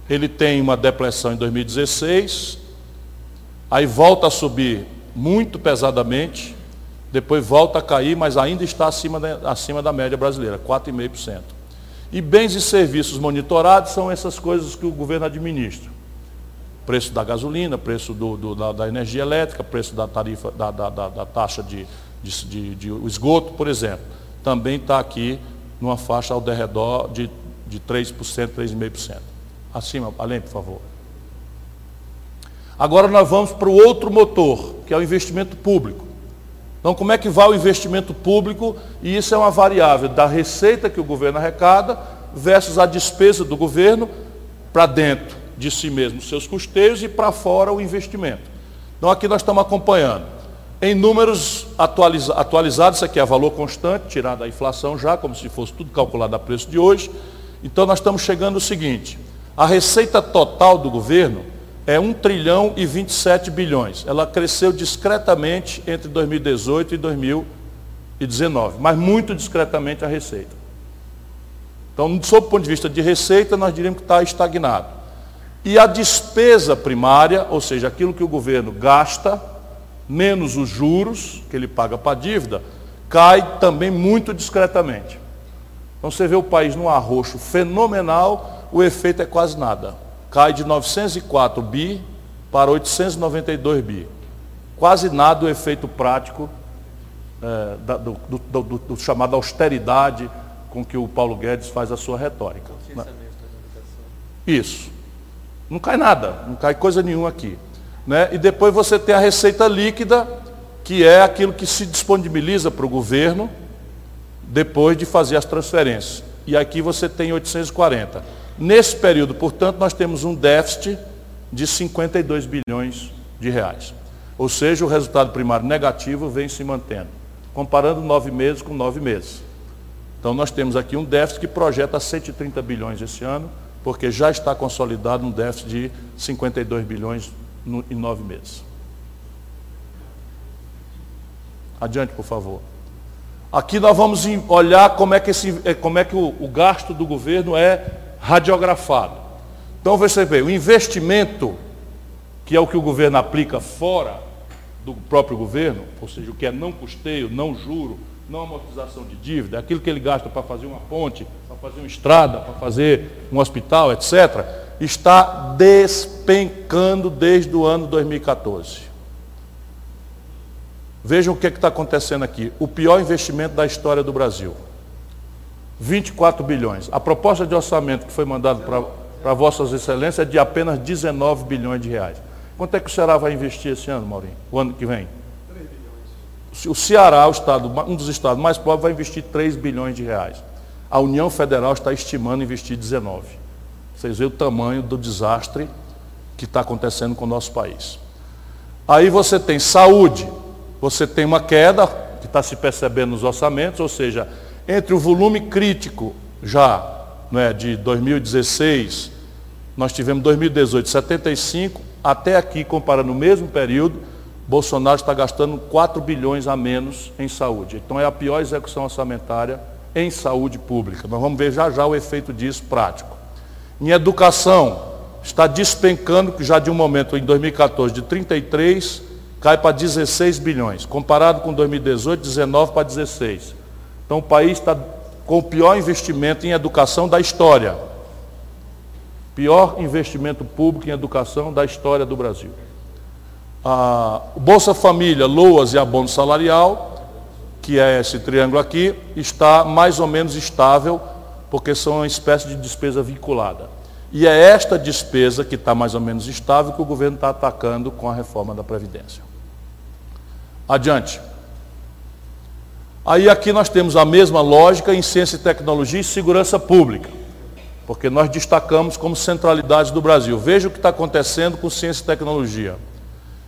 Ele tem uma depressão em 2016, aí volta a subir muito pesadamente, depois volta a cair, mas ainda está acima da, acima da média brasileira, 4,5%. E bens e serviços monitorados são essas coisas que o governo administra. Preço da gasolina, preço do, do, da, da, energia elétrica, preço da tarifa, da, da, taxa de, de, de, de esgoto, por exemplo, também está aqui numa faixa ao redor de, de 3%, 3,5%. Acima, além, por favor. Agora nós vamos para o outro motor, que é o investimento público. Então, como é que vai o investimento público? E isso é uma variável da receita que o governo arrecada versus a despesa do governo para dentro de si mesmo, seus custeios e para fora o investimento. Então, aqui nós estamos acompanhando. Em números atualiza atualizados, isso aqui é valor constante, tirado a inflação já, como se fosse tudo calculado a preço de hoje. Então, nós estamos chegando ao seguinte: a receita total do governo é 1 trilhão e 27 bilhões. Ela cresceu discretamente entre 2018 e 2019, mas muito discretamente a receita. Então, sob o ponto de vista de receita, nós diríamos que está estagnado. E a despesa primária, ou seja, aquilo que o governo gasta, menos os juros que ele paga para a dívida, cai também muito discretamente. Então você vê o país num arroxo fenomenal, o efeito é quase nada cai de 904 bi para 892 bi. Quase nada o efeito prático é, da, do, do, do, do, chamado austeridade com que o Paulo Guedes faz a sua retórica. Né? Isso. Não cai nada, não cai coisa nenhuma aqui. Né? E depois você tem a receita líquida, que é aquilo que se disponibiliza para o governo depois de fazer as transferências. E aqui você tem 840. Nesse período, portanto, nós temos um déficit de 52 bilhões de reais. Ou seja, o resultado primário negativo vem se mantendo, comparando nove meses com nove meses. Então nós temos aqui um déficit que projeta 130 bilhões esse ano, porque já está consolidado um déficit de 52 bilhões no, em nove meses. Adiante, por favor. Aqui nós vamos olhar como é que, esse, é, como é que o, o gasto do governo é radiografado. Então você vê, o investimento, que é o que o governo aplica fora do próprio governo, ou seja, o que é não custeio, não juro, não amortização de dívida, é aquilo que ele gasta para fazer uma ponte, para fazer uma estrada, para fazer um hospital, etc., está despencando desde o ano 2014. Vejam o que é está acontecendo aqui. O pior investimento da história do Brasil. 24 bilhões. A proposta de orçamento que foi mandada para Vossas Excelências é de apenas 19 bilhões de reais. Quanto é que o Ceará vai investir esse ano, Maurinho? O ano que vem? 3 bilhões. O Ceará, o estado, um dos estados mais pobres, vai investir 3 bilhões de reais. A União Federal está estimando investir 19. Vocês veem o tamanho do desastre que está acontecendo com o nosso país. Aí você tem saúde, você tem uma queda que está se percebendo nos orçamentos, ou seja, entre o volume crítico já né, de 2016, nós tivemos 2018 75, até aqui, comparando o mesmo período, Bolsonaro está gastando 4 bilhões a menos em saúde. Então é a pior execução orçamentária em saúde pública. Nós vamos ver já já o efeito disso prático. Em educação, está despencando, já de um momento em 2014 de 33 cai para 16 bilhões, comparado com 2018, 19 para 16. Então o país está com o pior investimento em educação da história. Pior investimento público em educação da história do Brasil. A Bolsa Família, LOAS e abono salarial, que é esse triângulo aqui, está mais ou menos estável, porque são uma espécie de despesa vinculada. E é esta despesa que está mais ou menos estável que o governo está atacando com a reforma da Previdência. Adiante. Aí aqui nós temos a mesma lógica em ciência e tecnologia e segurança pública, porque nós destacamos como centralidade do Brasil. Veja o que está acontecendo com ciência e tecnologia.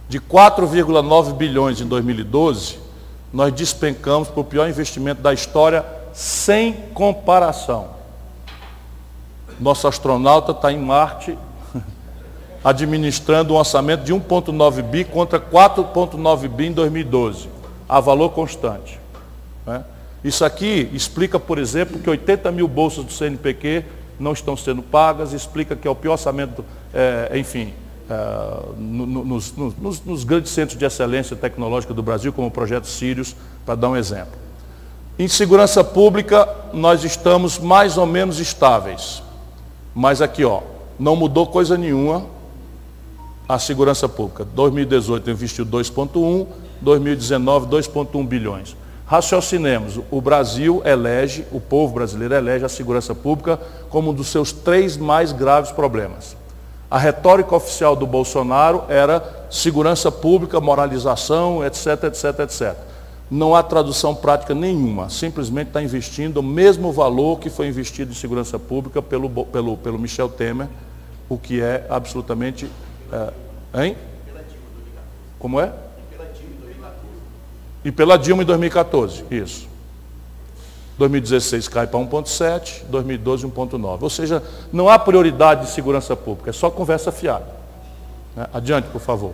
De 4,9 bilhões em 2012, nós despencamos para o pior investimento da história sem comparação. Nosso astronauta está em Marte administrando um orçamento de 1,9 bi contra 4,9 bi em 2012, a valor constante. Né? Isso aqui explica, por exemplo, que 80 mil bolsas do CNPq não estão sendo pagas, explica que é o pior orçamento, é, enfim, é, no, no, nos, nos, nos, grandes centros de excelência tecnológica do Brasil, como o projeto Sirius, para dar um exemplo. Em segurança pública, nós estamos mais ou menos estáveis. Mas aqui, ó, não mudou coisa nenhuma a segurança pública. 2018 investiu 2,1, 2019, 2,1 bilhões. Raciocinemos, o Brasil elege, o povo brasileiro elege a segurança pública como um dos seus três mais graves problemas. A retórica oficial do Bolsonaro era segurança pública, moralização, etc, etc, etc. Não há tradução prática nenhuma, simplesmente está investindo o mesmo valor que foi investido em segurança pública pelo, pelo, pelo Michel Temer, o que é absolutamente. É, hein? Como é? E pela Dilma em 2014, isso. 2016 cai para 1,7, 2012 1,9. Ou seja, não há prioridade de segurança pública, é só conversa fiada. Né? Adiante, por favor.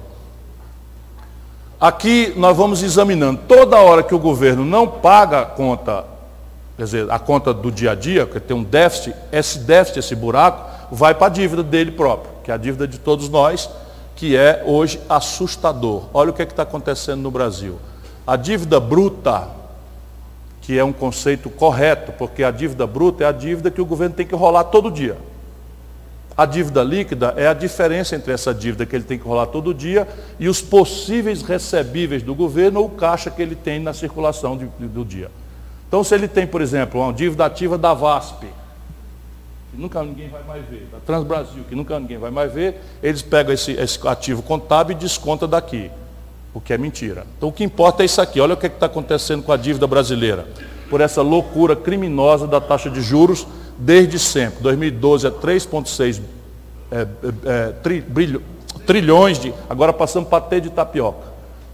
Aqui nós vamos examinando toda hora que o governo não paga a conta, quer dizer, a conta do dia a dia, que tem um déficit, esse déficit, esse buraco, vai para a dívida dele próprio, que é a dívida de todos nós, que é hoje assustador. Olha o que é está acontecendo no Brasil. A dívida bruta, que é um conceito correto, porque a dívida bruta é a dívida que o governo tem que rolar todo dia. A dívida líquida é a diferença entre essa dívida que ele tem que rolar todo dia e os possíveis recebíveis do governo ou caixa que ele tem na circulação de, do dia. Então, se ele tem, por exemplo, uma dívida ativa da VASP, que nunca ninguém vai mais ver, da Transbrasil, que nunca ninguém vai mais ver, eles pegam esse, esse ativo contábil e desconta daqui o que é mentira. Então o que importa é isso aqui. Olha o que é está acontecendo com a dívida brasileira. Por essa loucura criminosa da taxa de juros desde sempre. 2012 é 3,6 é, é, é, tri, trilhões de. Agora passamos para ter de tapioca.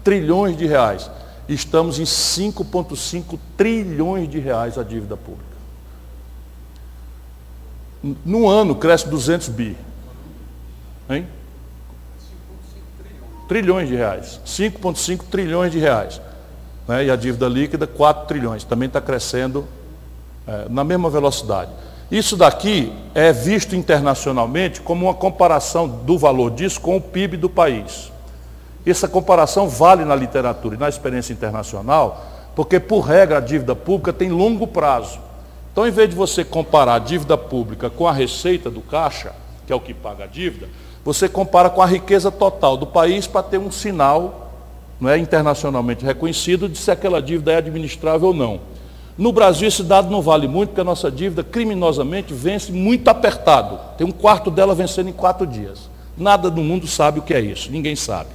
Trilhões de reais. Estamos em 5,5 trilhões de reais a dívida pública. No ano cresce 200 bi. Hein? trilhões de reais. 5,5 trilhões de reais. Né? E a dívida líquida, 4 trilhões. Também está crescendo é, na mesma velocidade. Isso daqui é visto internacionalmente como uma comparação do valor disso com o PIB do país. Essa comparação vale na literatura e na experiência internacional, porque, por regra, a dívida pública tem longo prazo. Então, em vez de você comparar a dívida pública com a receita do caixa, que é o que paga a dívida, você compara com a riqueza total do país para ter um sinal não é, internacionalmente reconhecido de se aquela dívida é administrável ou não. No Brasil, esse dado não vale muito, porque a nossa dívida, criminosamente, vence muito apertado. Tem um quarto dela vencendo em quatro dias. Nada no mundo sabe o que é isso, ninguém sabe.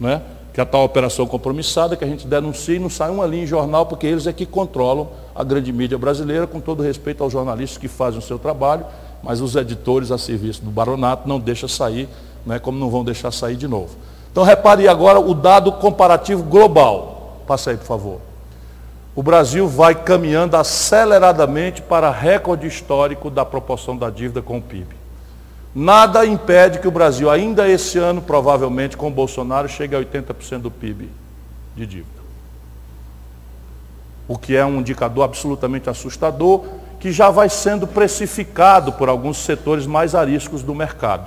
Não é? Que a tal operação compromissada que a gente denuncia e não sai uma linha em jornal, porque eles é que controlam a grande mídia brasileira, com todo respeito aos jornalistas que fazem o seu trabalho mas os editores a serviço do baronato não deixam sair, né, como não vão deixar sair de novo. Então repare agora o dado comparativo global. Passa aí, por favor. O Brasil vai caminhando aceleradamente para recorde histórico da proporção da dívida com o PIB. Nada impede que o Brasil, ainda esse ano, provavelmente com Bolsonaro, chegue a 80% do PIB de dívida. O que é um indicador absolutamente assustador que já vai sendo precificado por alguns setores mais ariscos do mercado.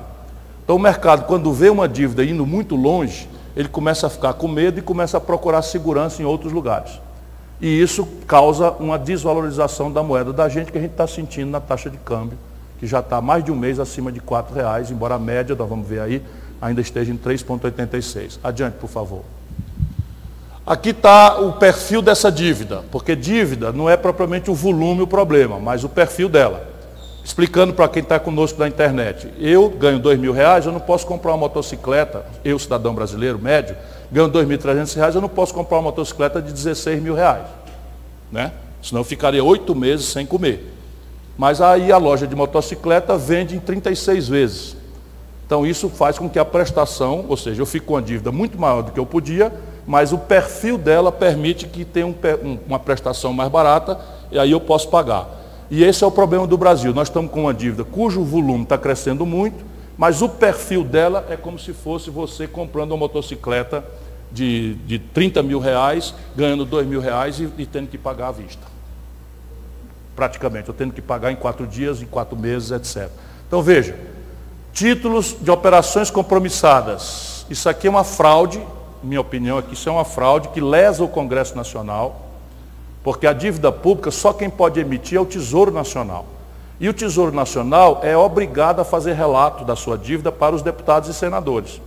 Então o mercado, quando vê uma dívida indo muito longe, ele começa a ficar com medo e começa a procurar segurança em outros lugares. E isso causa uma desvalorização da moeda da gente que a gente está sentindo na taxa de câmbio, que já está mais de um mês acima de R$ reais, embora a média, nós vamos ver aí, ainda esteja em 3,86. Adiante, por favor. Aqui está o perfil dessa dívida, porque dívida não é propriamente o volume o problema, mas o perfil dela. Explicando para quem está conosco na internet. Eu ganho dois mil reais, eu não posso comprar uma motocicleta, eu cidadão brasileiro, médio, ganho dois mil trezentos reais, eu não posso comprar uma motocicleta de 16 mil reais. Né? Senão eu ficaria oito meses sem comer. Mas aí a loja de motocicleta vende em 36 vezes. Então isso faz com que a prestação, ou seja, eu fico com uma dívida muito maior do que eu podia, mas o perfil dela permite que tenha um, uma prestação mais barata e aí eu posso pagar. E esse é o problema do Brasil. Nós estamos com uma dívida cujo volume está crescendo muito, mas o perfil dela é como se fosse você comprando uma motocicleta de, de 30 mil reais, ganhando 2 mil reais e, e tendo que pagar à vista. Praticamente, eu tendo que pagar em quatro dias, em quatro meses, etc. Então veja, títulos de operações compromissadas. Isso aqui é uma fraude minha opinião é que isso é uma fraude que lesa o Congresso Nacional, porque a dívida pública só quem pode emitir é o Tesouro Nacional. E o Tesouro Nacional é obrigado a fazer relato da sua dívida para os deputados e senadores.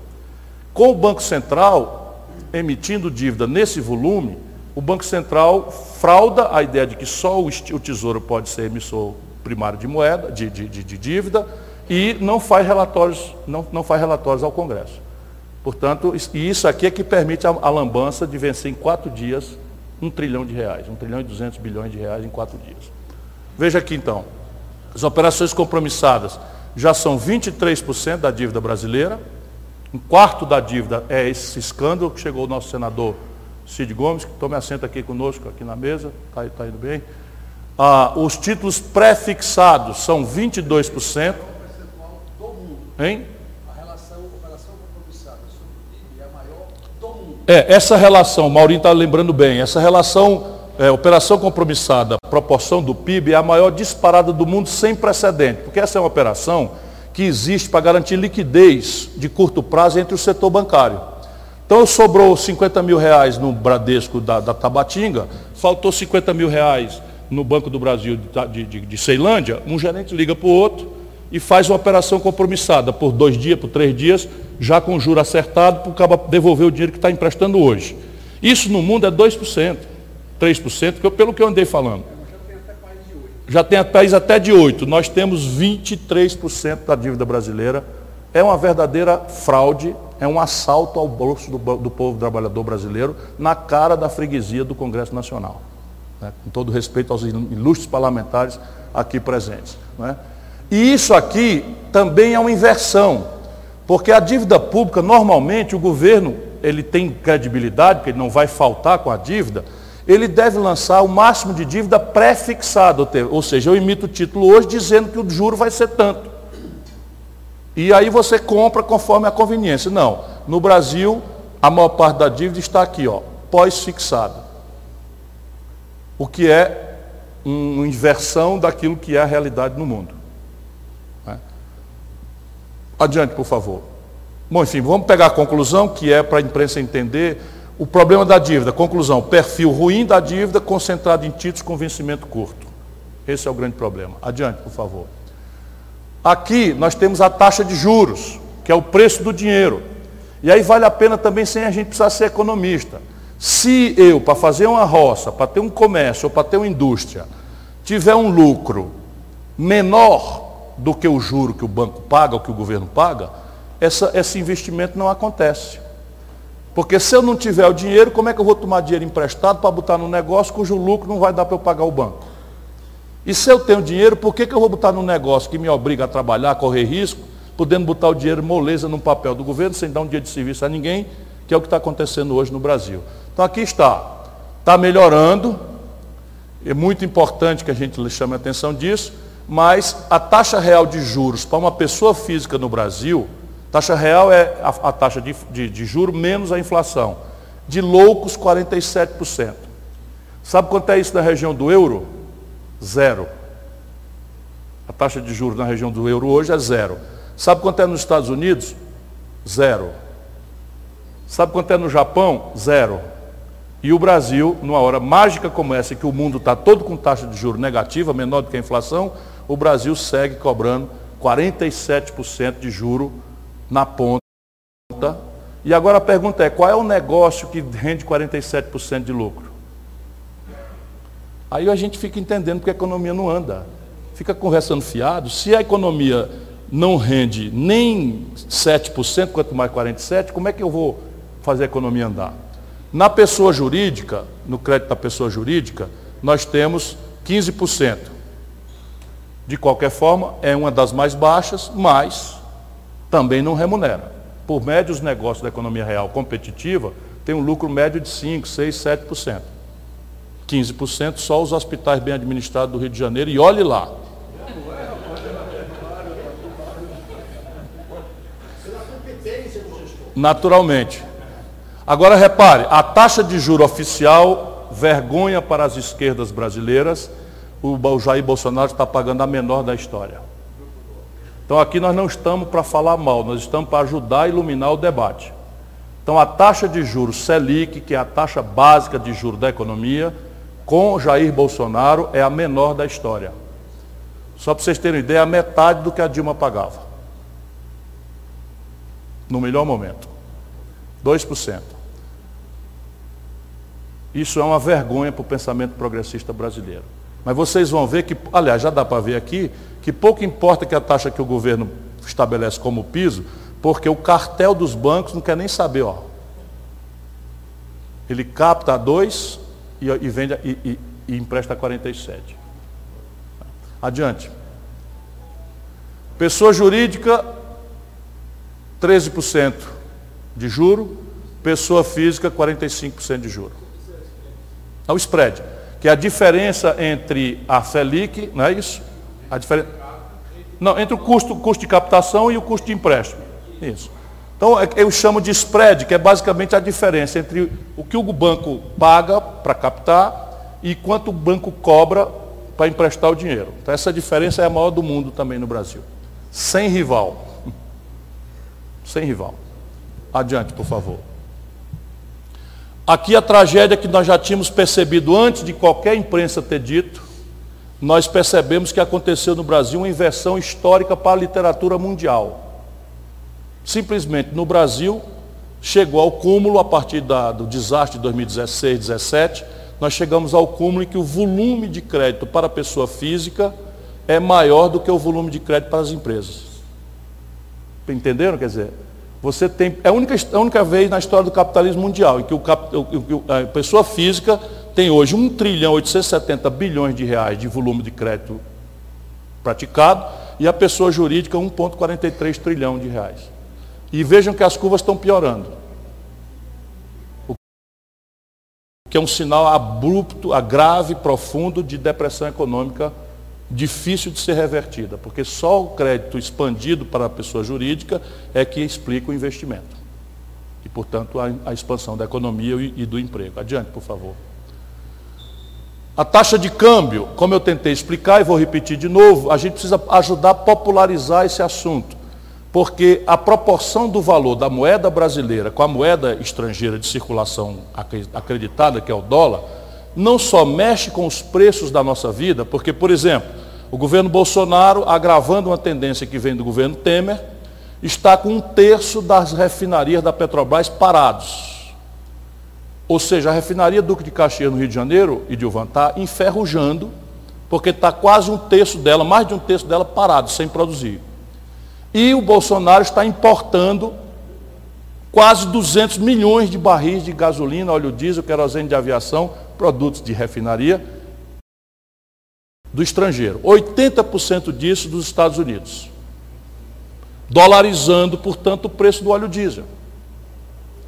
Com o Banco Central, emitindo dívida nesse volume, o Banco Central frauda a ideia de que só o Tesouro pode ser emissor primário de moeda, de, de, de, de dívida, e não faz relatórios, não, não faz relatórios ao Congresso. Portanto, e isso aqui é que permite a, a lambança de vencer em quatro dias um trilhão de reais, um trilhão e duzentos bilhões de reais em quatro dias. Veja aqui então, as operações compromissadas já são 23% da dívida brasileira, um quarto da dívida é esse escândalo que chegou o nosso senador Cid Gomes, que tome assento aqui conosco, aqui na mesa, está tá indo bem. Ah, os títulos pré-fixados são 22%. Hein? A relação, operação compromissada sobre o PIB é a maior do mundo. É, essa relação, o Maurinho está lembrando bem, essa relação, é, operação compromissada, proporção do PIB, é a maior disparada do mundo sem precedente, porque essa é uma operação que existe para garantir liquidez de curto prazo entre o setor bancário. Então sobrou 50 mil reais no Bradesco da, da Tabatinga, faltou 50 mil reais no Banco do Brasil de, de, de Ceilândia, um gerente liga para o outro, e faz uma operação compromissada por dois dias, por três dias, já com juro acertado, para o devolver o dinheiro que está emprestando hoje. Isso no mundo é 2%, 3%, pelo que eu andei falando. Já tem país até de 8%. Nós temos 23% da dívida brasileira. É uma verdadeira fraude, é um assalto ao bolso do, do povo trabalhador brasileiro na cara da freguesia do Congresso Nacional. Né? Com todo respeito aos ilustres parlamentares aqui presentes. Né? E isso aqui também é uma inversão, porque a dívida pública, normalmente, o governo, ele tem credibilidade, porque ele não vai faltar com a dívida, ele deve lançar o máximo de dívida pré-fixada, ou seja, eu emito o título hoje dizendo que o juro vai ser tanto. E aí você compra conforme a conveniência. Não, no Brasil, a maior parte da dívida está aqui, ó, pós-fixada. O que é uma inversão daquilo que é a realidade no mundo. Adiante, por favor. Bom, enfim, vamos pegar a conclusão, que é para a imprensa entender o problema da dívida. Conclusão, perfil ruim da dívida concentrado em títulos com vencimento curto. Esse é o grande problema. Adiante, por favor. Aqui nós temos a taxa de juros, que é o preço do dinheiro. E aí vale a pena também sem a gente precisar ser economista. Se eu, para fazer uma roça, para ter um comércio ou para ter uma indústria, tiver um lucro menor do que o juro que o banco paga, ou que o governo paga, essa, esse investimento não acontece. Porque se eu não tiver o dinheiro, como é que eu vou tomar dinheiro emprestado para botar no negócio cujo lucro não vai dar para eu pagar o banco? E se eu tenho dinheiro, por que, que eu vou botar num negócio que me obriga a trabalhar, a correr risco, podendo botar o dinheiro moleza no papel do governo, sem dar um dia de serviço a ninguém, que é o que está acontecendo hoje no Brasil. Então aqui está. Está melhorando. É muito importante que a gente chame a atenção disso mas a taxa real de juros para uma pessoa física no Brasil, taxa real é a, a taxa de, de, de juros menos a inflação, de loucos 47%. Sabe quanto é isso na região do euro? Zero. A taxa de juros na região do euro hoje é zero. Sabe quanto é nos Estados Unidos? Zero. Sabe quanto é no Japão? Zero. E o Brasil, numa hora mágica como essa, que o mundo está todo com taxa de juros negativa, menor do que a inflação, o Brasil segue cobrando 47% de juro na ponta. E agora a pergunta é, qual é o negócio que rende 47% de lucro? Aí a gente fica entendendo porque a economia não anda. Fica conversando fiado. Se a economia não rende nem 7%, quanto mais 47%, como é que eu vou fazer a economia andar? Na pessoa jurídica, no crédito da pessoa jurídica, nós temos 15%. De qualquer forma, é uma das mais baixas, mas também não remunera. Por médio, os negócios da economia real competitiva têm um lucro médio de 5, 6, 7%. 15% só os hospitais bem administrados do Rio de Janeiro, e olhe lá. Naturalmente. Agora repare, a taxa de juro oficial, vergonha para as esquerdas brasileiras, o Jair Bolsonaro está pagando a menor da história. Então aqui nós não estamos para falar mal, nós estamos para ajudar a iluminar o debate. Então a taxa de juros Selic, que é a taxa básica de juros da economia, com Jair Bolsonaro é a menor da história. Só para vocês terem ideia, a metade do que a Dilma pagava. No melhor momento. 2%. Isso é uma vergonha para o pensamento progressista brasileiro. Mas vocês vão ver que, aliás, já dá para ver aqui, que pouco importa que a taxa que o governo estabelece como piso, porque o cartel dos bancos não quer nem saber, ó. Ele capta a 2 e, e, vende e, e, e empresta a 47. Adiante. Pessoa jurídica, 13% de juro, pessoa física, 45% de juro. É o spread, que é a diferença entre a Selic, não é isso? A diferença. Não, entre o custo, custo de captação e o custo de empréstimo. Isso. Então é eu chamo de spread, que é basicamente a diferença entre o que o banco paga para captar e quanto o banco cobra para emprestar o dinheiro. Então essa diferença é a maior do mundo também no Brasil. Sem rival. Sem rival. Adiante, por favor. Aqui a tragédia que nós já tínhamos percebido antes de qualquer imprensa ter dito, nós percebemos que aconteceu no Brasil uma inversão histórica para a literatura mundial. Simplesmente no Brasil, chegou ao cúmulo a partir da, do desastre de 2016, 2017, nós chegamos ao cúmulo em que o volume de crédito para a pessoa física é maior do que o volume de crédito para as empresas. Entenderam? Quer dizer, você tem. É a única, a única vez na história do capitalismo mundial em que o, a pessoa física tem hoje 1 trilhão 870 bilhões de reais de volume de crédito praticado e a pessoa jurídica 1,43 trilhão de reais. E vejam que as curvas estão piorando. O que é um sinal abrupto, grave, profundo de depressão econômica difícil de ser revertida, porque só o crédito expandido para a pessoa jurídica é que explica o investimento. E, portanto, a, a expansão da economia e, e do emprego. Adiante, por favor. A taxa de câmbio, como eu tentei explicar e vou repetir de novo, a gente precisa ajudar a popularizar esse assunto, porque a proporção do valor da moeda brasileira com a moeda estrangeira de circulação acreditada, que é o dólar, não só mexe com os preços da nossa vida, porque, por exemplo, o governo Bolsonaro, agravando uma tendência que vem do governo Temer, está com um terço das refinarias da Petrobras parados. Ou seja, a refinaria Duque de Caxias no Rio de Janeiro, e Dilvan, está enferrujando, porque está quase um terço dela, mais de um terço dela parado, sem produzir. E o Bolsonaro está importando quase 200 milhões de barris de gasolina, óleo diesel, querosene de aviação, produtos de refinaria do estrangeiro. 80% disso dos Estados Unidos. Dolarizando, portanto, o preço do óleo diesel.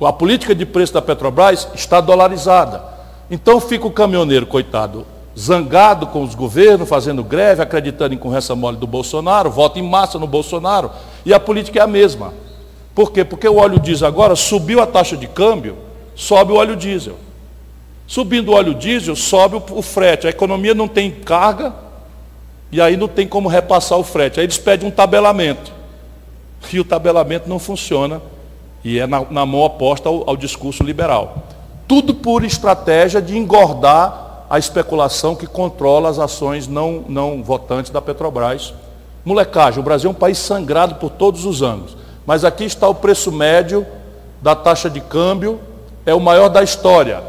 A política de preço da Petrobras está dolarizada. Então fica o caminhoneiro, coitado, zangado com os governos, fazendo greve, acreditando em conversa mole do Bolsonaro, vota em massa no Bolsonaro, e a política é a mesma. Por quê? Porque o óleo diesel agora subiu a taxa de câmbio, sobe o óleo diesel. Subindo o óleo diesel, sobe o, frete. A economia não tem carga e aí não tem como repassar o frete. Aí eles pedem um tabelamento. E o tabelamento não funciona e é na, na mão oposta ao, ao discurso liberal. Tudo por estratégia de engordar a especulação que controla as ações não, não votantes da Petrobras. Molecagem, o Brasil é um país sangrado por todos os anos. Mas aqui está o preço médio da taxa de câmbio, é o maior da história.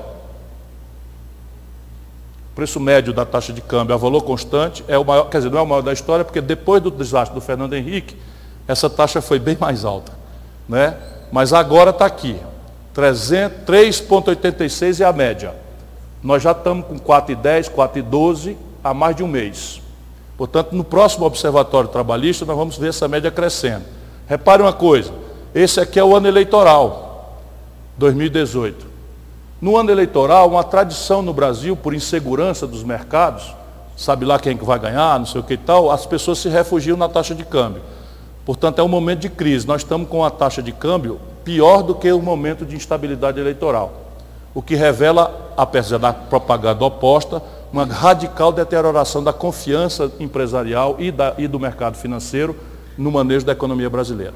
O preço médio da taxa de câmbio a valor constante é o maior, quer dizer, não é o maior da história, porque depois do desastre do Fernando Henrique, essa taxa foi bem mais alta. Né? Mas agora está aqui. 3,86 é a média. Nós já estamos com 4,10, 4,12 há mais de um mês. Portanto, no próximo Observatório Trabalhista, nós vamos ver essa média crescendo. Repare uma coisa, esse aqui é o ano eleitoral, 2018. No ano eleitoral, uma tradição no Brasil, por insegurança dos mercados, sabe lá quem que vai ganhar, não sei o que e tal, as pessoas se refugiam na taxa de câmbio. Portanto, é um momento de crise. Nós estamos com a taxa de câmbio pior do que o momento de instabilidade eleitoral. O que revela, apesar da propaganda oposta, uma radical deterioração da confiança empresarial e, da, e do mercado financeiro no manejo da economia brasileira.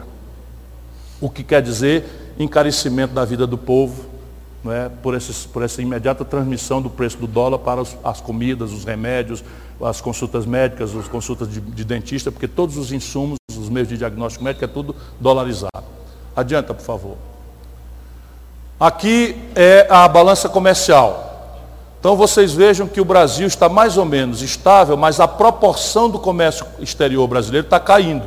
O que quer dizer encarecimento da vida do povo, é, por, esses, por, essa imediata transmissão do preço do dólar para os, as comidas, os remédios, as consultas médicas, as consultas de, de, dentista, porque todos os insumos, os meios de diagnóstico médico é tudo dolarizado. Adianta, por favor. Aqui é a balança comercial. Então vocês vejam que o Brasil está mais ou menos estável, mas a proporção do comércio exterior brasileiro está caindo.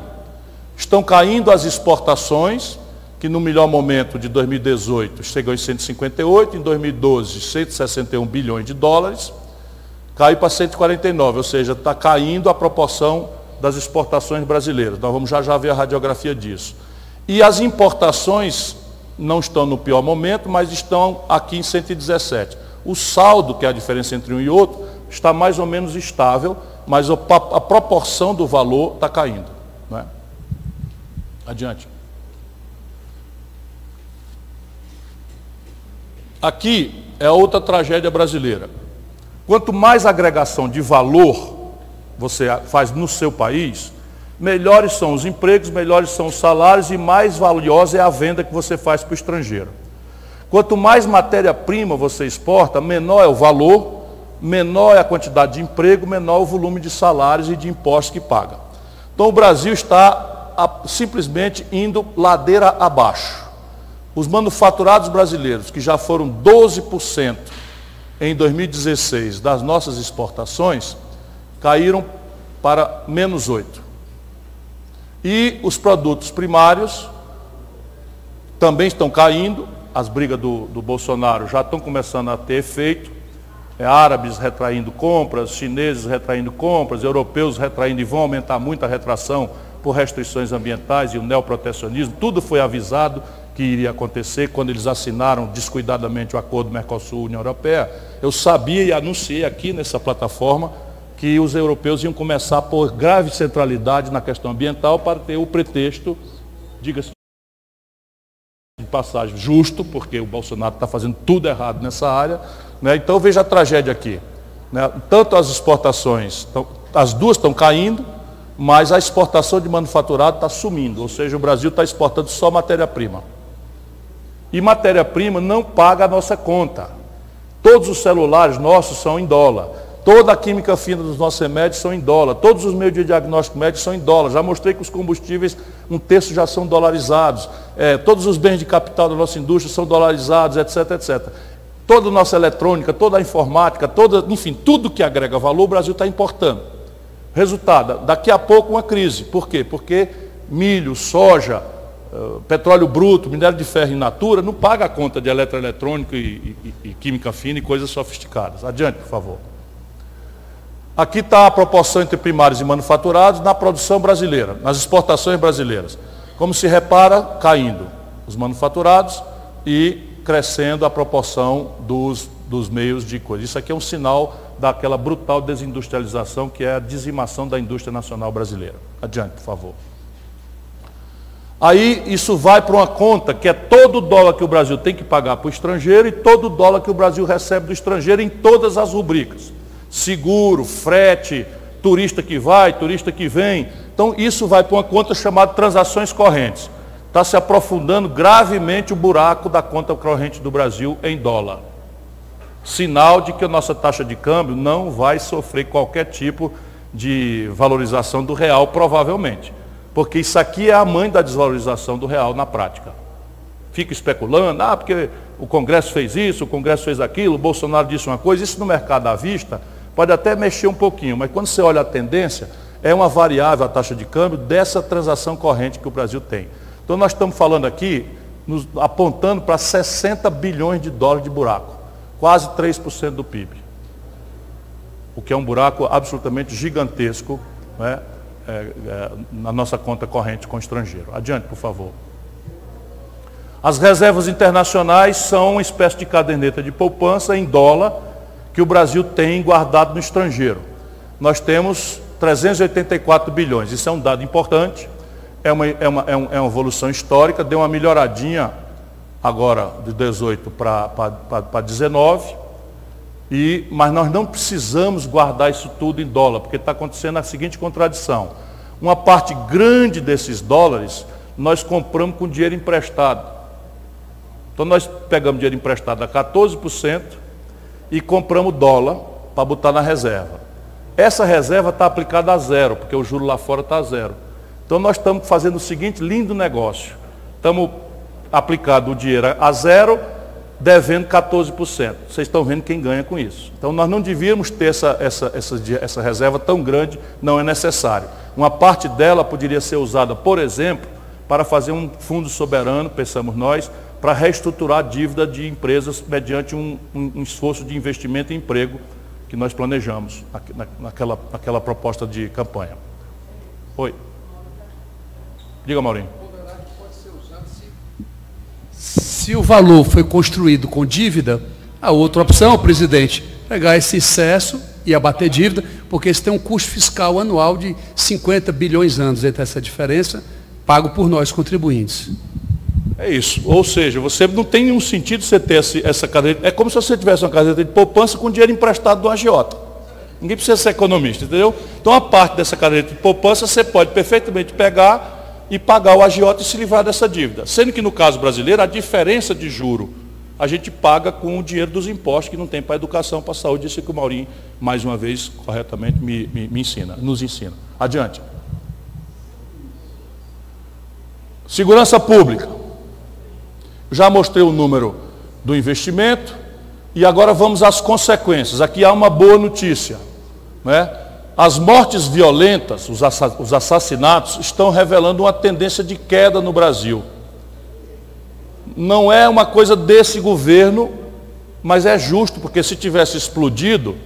Estão caindo as exportações, que no melhor momento de 2018 chegou em 158, em 2012 161 bilhões de dólares, caiu para 149, ou seja, está caindo a proporção das exportações brasileiras. Nós vamos já já ver a radiografia disso. E as importações não estão no pior momento, mas estão aqui em 117. O saldo, que é a diferença entre um e outro, está mais ou menos estável, mas a, proporção do valor está caindo. Não é? Adiante. Aqui é outra tragédia brasileira. Quanto mais agregação de valor você faz no seu país, melhores são os empregos, melhores são os salários e mais valiosa é a venda que você faz para o estrangeiro. Quanto mais matéria-prima você exporta, menor é o valor, menor é a quantidade de emprego, menor é o volume de salários e de impostos que paga. Então o Brasil está simplesmente indo ladeira abaixo. Os manufaturados brasileiros, que já foram 12% em 2016 das nossas exportações, caíram para menos 8%. E os produtos primários também estão caindo, as brigas do, do Bolsonaro já estão começando a ter efeito, é, árabes retraindo compras, chineses retraindo compras, europeus retraindo e vão aumentar muito a retração por restrições ambientais e o neoprotecionismo, tudo foi avisado, que iria acontecer quando eles assinaram descuidadamente o acordo Mercosul-União Europeia, eu sabia e anunciei aqui nessa plataforma que os europeus iam começar a pôr grave centralidade na questão ambiental para ter o pretexto, diga-se de passagem, justo, porque o Bolsonaro está fazendo tudo errado nessa área. Né? Então veja a tragédia aqui. Né? Tanto as exportações, as duas estão caindo, mas a exportação de manufaturado está sumindo, ou seja, o Brasil está exportando só matéria-prima. E matéria-prima não paga a nossa conta. Todos os celulares nossos são em dólar. Toda a química fina dos nossos remédios são em dólar. Todos os meios de diagnóstico médico são em dólar. Já mostrei que os combustíveis, um terço já são dolarizados. É, todos os bens de capital da nossa indústria são dolarizados, etc, etc. Toda a nossa eletrônica, toda a informática, toda, enfim, tudo que agrega valor, o Brasil está importando. Resultado, daqui a pouco uma crise. Por quê? Porque milho, soja, Uh, petróleo bruto, minério de ferro in natura, não paga a conta de eletroeletrônico e, e, e química fina e coisas sofisticadas. Adiante, por favor. Aqui está a proporção entre primários e manufaturados na produção brasileira, nas exportações brasileiras. Como se repara, caindo os manufaturados e crescendo a proporção dos, dos meios de coisa. Isso aqui é um sinal daquela brutal desindustrialização que é a dizimação da indústria nacional brasileira. Adiante, por favor. Aí isso vai para uma conta que é todo o dólar que o Brasil tem que pagar para o estrangeiro e todo o dólar que o Brasil recebe do estrangeiro em todas as rubricas. Seguro, frete, turista que vai, turista que vem. Então isso vai para uma conta chamada transações correntes. Está se aprofundando gravemente o buraco da conta corrente do Brasil em dólar. Sinal de que a nossa taxa de câmbio não vai sofrer qualquer tipo de valorização do real, provavelmente. Porque isso aqui é a mãe da desvalorização do real na prática. Fica especulando, ah, porque o Congresso fez isso, o Congresso fez aquilo, o Bolsonaro disse uma coisa, isso no mercado à vista pode até mexer um pouquinho, mas quando você olha a tendência, é uma variável a taxa de câmbio dessa transação corrente que o Brasil tem. Então nós estamos falando aqui, nos, apontando para 60 bilhões de dólares de buraco, quase 3% do PIB. O que é um buraco absolutamente gigantesco, né? é, é, na nossa conta corrente com o estrangeiro. Adiante, por favor. As reservas internacionais são uma espécie de caderneta de poupança em dólar que o Brasil tem guardado no estrangeiro. Nós temos 384 bilhões. Isso é um dado importante, é uma, é uma, é uma, é uma evolução histórica, deu uma melhoradinha agora de 18 para 19, e, mas nós não precisamos guardar isso tudo em dólar, porque está acontecendo a seguinte contradição. Uma parte grande desses dólares nós compramos com dinheiro emprestado. Então nós pegamos dinheiro emprestado a 14% e compramos dólar para botar na reserva. Essa reserva está aplicada a zero, porque o juro lá fora está a zero. Então nós estamos fazendo o seguinte lindo negócio. Estamos aplicando o dinheiro a zero devendo 14%. Vocês estão vendo quem ganha com isso. Então nós não devíamos ter essa, essa, essa, essa reserva tão grande, não é necessário. Uma parte dela poderia ser usada, por exemplo, para fazer um fundo soberano, pensamos nós, para reestruturar a dívida de empresas mediante um, um, esforço de investimento e emprego que nós planejamos naquela, naquela proposta de campanha. Oi. Diga, Maurinho. Se o valor foi construído com dívida, a outra opção, presidente, pegar esse excesso e abater dívida, porque isso tem um custo fiscal anual de 50 bilhões de anos entre essa diferença, pago por nós contribuintes. É isso. Ou seja, você não tem nenhum sentido você ter essa caderneta. É como se você tivesse uma caderneta de poupança com dinheiro emprestado do agiota. Ninguém precisa ser economista, entendeu? Então a parte dessa caderneta de poupança você pode perfeitamente pegar e pagar o agiota e se livrar dessa dívida. Sendo que no caso brasileiro, a diferença de juro a gente paga com o dinheiro dos impostos que não tem para a educação, para a saúde, isso que o Maurinho, mais uma vez, corretamente me, me, me ensina, nos ensina. Adiante. Segurança pública. Já mostrei o número do investimento e agora vamos às consequências. Aqui há uma boa notícia. Né? As mortes violentas, os assassinatos, estão revelando uma tendência de queda no Brasil. Não é uma coisa desse governo, mas é justo, porque se tivesse explodido,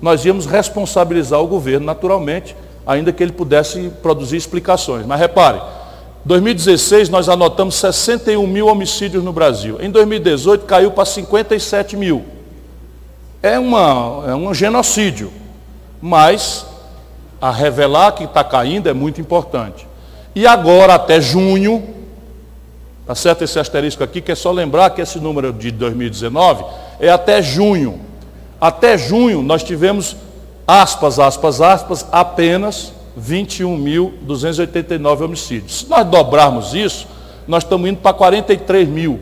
nós íamos responsabilizar o governo naturalmente, ainda que ele pudesse produzir explicações. Mas repare, 2016 nós anotamos 61 mil homicídios no Brasil. Em 2018 caiu para 57 mil. É, uma, é um genocídio. Mas a revelar que está caindo é muito importante. E agora, até junho, está certo esse asterisco aqui, que é só lembrar que esse número de 2019 é até junho. Até junho nós tivemos, aspas, aspas, aspas, apenas 21.289 homicídios. Se nós dobrarmos isso, nós estamos indo para 43 mil,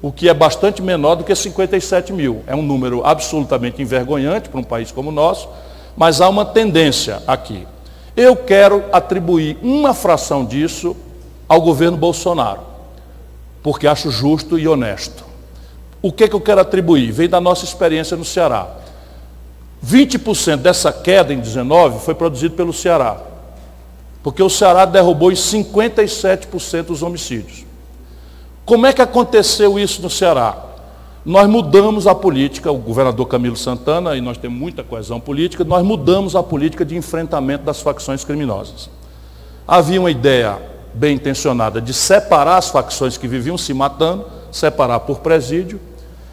o que é bastante menor do que 57 mil. É um número absolutamente envergonhante para um país como o nosso, mas há uma tendência aqui. Eu quero atribuir uma fração disso ao governo Bolsonaro, porque acho justo e honesto. O que, que eu quero atribuir? Vem da nossa experiência no Ceará. 20% dessa queda em 19 foi produzido pelo Ceará. Porque o Ceará derrubou em 57% os homicídios. Como é que aconteceu isso no Ceará? Nós mudamos a política, o governador Camilo Santana, e nós temos muita coesão política, nós mudamos a política de enfrentamento das facções criminosas. Havia uma ideia bem intencionada de separar as facções que viviam se matando, separar por presídio,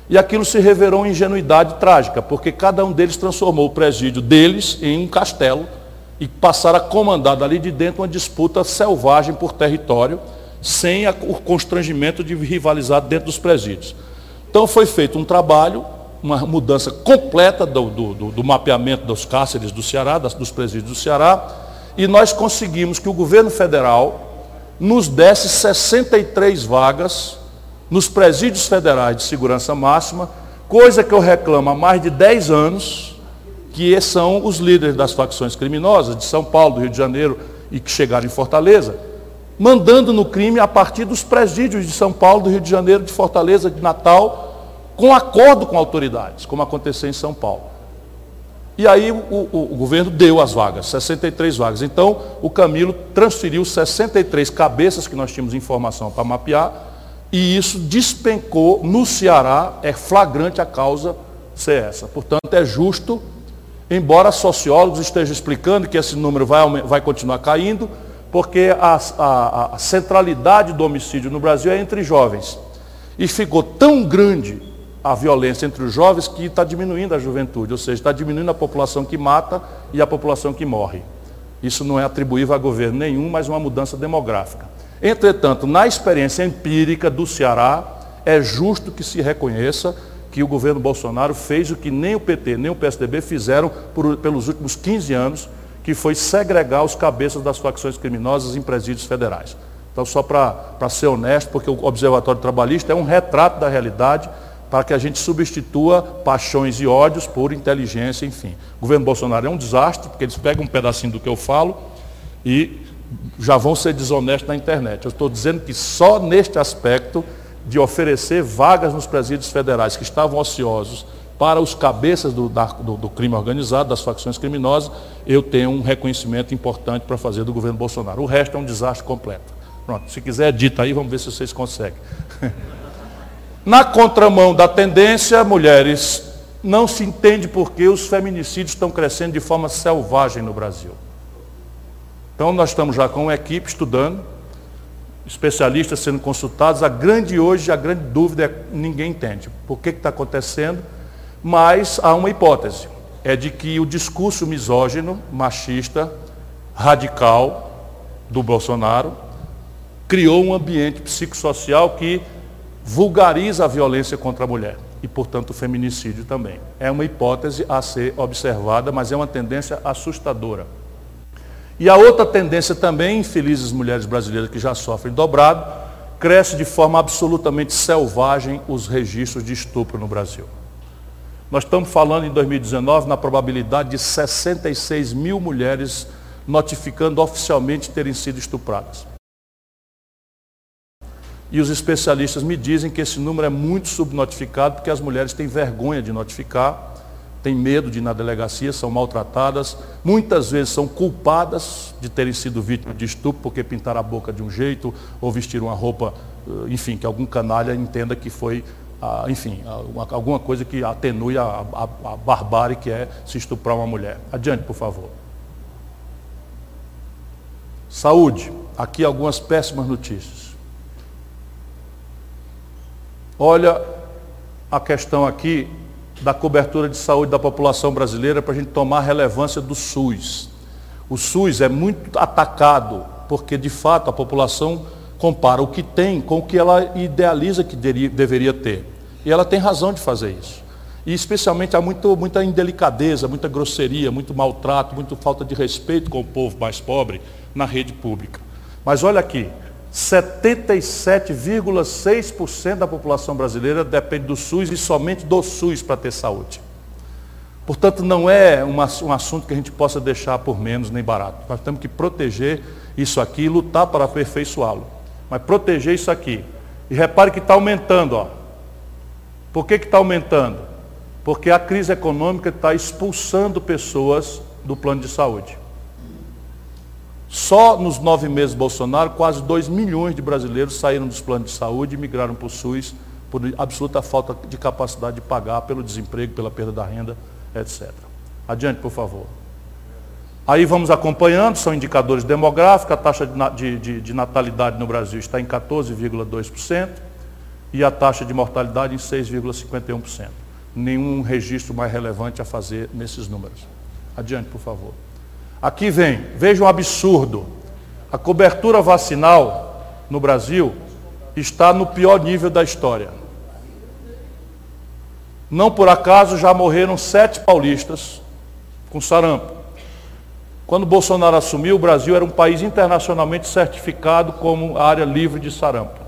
e aquilo se revelou em ingenuidade trágica, porque cada um deles transformou o presídio deles em um castelo e passaram a comandar dali de dentro uma disputa selvagem por território, sem o constrangimento de rivalizar dentro dos presídios. Então foi feito um trabalho, uma mudança completa do, do, do mapeamento dos cárceres do Ceará, das, dos presídios do Ceará, e nós conseguimos que o governo federal nos desse 63 vagas nos presídios federais de segurança máxima, coisa que eu reclamo há mais de 10 anos, que são os líderes das facções criminosas de São Paulo, do Rio de Janeiro e que chegaram em Fortaleza, mandando no crime a partir dos presídios de São Paulo, do Rio de Janeiro, de Fortaleza, de Natal, com acordo com autoridades, como aconteceu em São Paulo. E aí o, o, o, governo deu as vagas, 63 vagas. Então o Camilo transferiu 63 cabeças que nós tínhamos informação para mapear, e isso despencou no Ceará, é flagrante a causa ser essa. Portanto, é justo, embora sociólogos estejam explicando que esse número vai, vai continuar caindo, porque a, a, a centralidade do homicídio no Brasil é entre jovens. E ficou tão grande a violência entre os jovens que está diminuindo a juventude, ou seja, está diminuindo a população que mata e a população que morre. Isso não é atribuível a governo nenhum, mas uma mudança demográfica. Entretanto, na experiência empírica do Ceará, é justo que se reconheça que o governo Bolsonaro fez o que nem o PT, nem o PSDB fizeram por, pelos últimos 15 anos, que foi segregar os cabeças das facções criminosas em presídios federais. Então, só para ser honesto, porque o Observatório Trabalhista é um retrato da realidade para que a gente substitua paixões e ódios por inteligência, enfim. O governo Bolsonaro é um desastre, porque eles pegam um pedacinho do que eu falo e já vão ser desonestos na internet. Eu estou dizendo que só neste aspecto de oferecer vagas nos presídios federais que estavam ociosos para os cabeças do, do, do, crime organizado, das facções criminosas, eu tenho um reconhecimento importante para fazer do governo Bolsonaro. O resto é um desastre completo. Pronto, se quiser, dita aí, vamos ver se vocês conseguem. (laughs) Na contramão da tendência, mulheres, não se entende por que os feminicídios estão crescendo de forma selvagem no Brasil. Então, nós estamos já com uma equipe estudando, especialistas sendo consultados. A grande hoje, a grande dúvida é ninguém entende. Por que está acontecendo? Mas há uma hipótese, é de que o discurso misógino, machista, radical do Bolsonaro criou um ambiente psicossocial que vulgariza a violência contra a mulher e, portanto, o feminicídio também. É uma hipótese a ser observada, mas é uma tendência assustadora. E a outra tendência também, infelizes mulheres brasileiras que já sofrem dobrado, cresce de forma absolutamente selvagem os registros de estupro no Brasil. Nós estamos falando em 2019 na probabilidade de 66 mil mulheres notificando oficialmente terem sido estupradas. E os especialistas me dizem que esse número é muito subnotificado porque as mulheres têm vergonha de notificar, têm medo de ir na delegacia, são maltratadas, muitas vezes são culpadas de terem sido vítimas de estupro porque pintaram a boca de um jeito ou vestiram uma roupa, eh, enfim, que algum canalha entenda que foi enfim, alguma coisa que atenue a, a, a barbárie que é se estuprar uma mulher. Adiante, por favor. Saúde. Aqui algumas péssimas notícias. Olha a questão aqui da cobertura de saúde da população brasileira para a gente tomar a relevância do SUS. O SUS é muito atacado porque, de fato, a população compara o que tem com o que ela idealiza que deveria ter. E ela tem razão de fazer isso. E especialmente há muito, muita indelicadeza, muita grosseria, muito maltrato, muita falta de respeito com o povo mais pobre na rede pública. Mas olha aqui, 77,6% da população brasileira depende do SUS e somente do SUS para ter saúde. Portanto, não é um assunto que a gente possa deixar por menos nem barato. Nós temos que proteger isso aqui e lutar para aperfeiçoá-lo. Mas proteger isso aqui. E repare que está aumentando, ó. Por que está aumentando? Porque a crise econômica está expulsando pessoas do plano de saúde. Só nos nove meses Bolsonaro, quase 2 milhões de brasileiros saíram dos planos de saúde e migraram para o SUS por absoluta falta de capacidade de pagar pelo desemprego, pela perda da renda, etc. Adiante, por favor. Aí vamos acompanhando, são indicadores demográficos, a taxa de, de, de natalidade no Brasil está em 14,2% e a taxa de mortalidade em 6,51%. Nenhum registro mais relevante a fazer nesses números. Adiante, por favor. Aqui vem, veja um absurdo. A cobertura vacinal no Brasil está no pior nível da história. Não por acaso já morreram sete paulistas com sarampo. Quando Bolsonaro assumiu, o Brasil era um país internacionalmente certificado como área livre de sarampo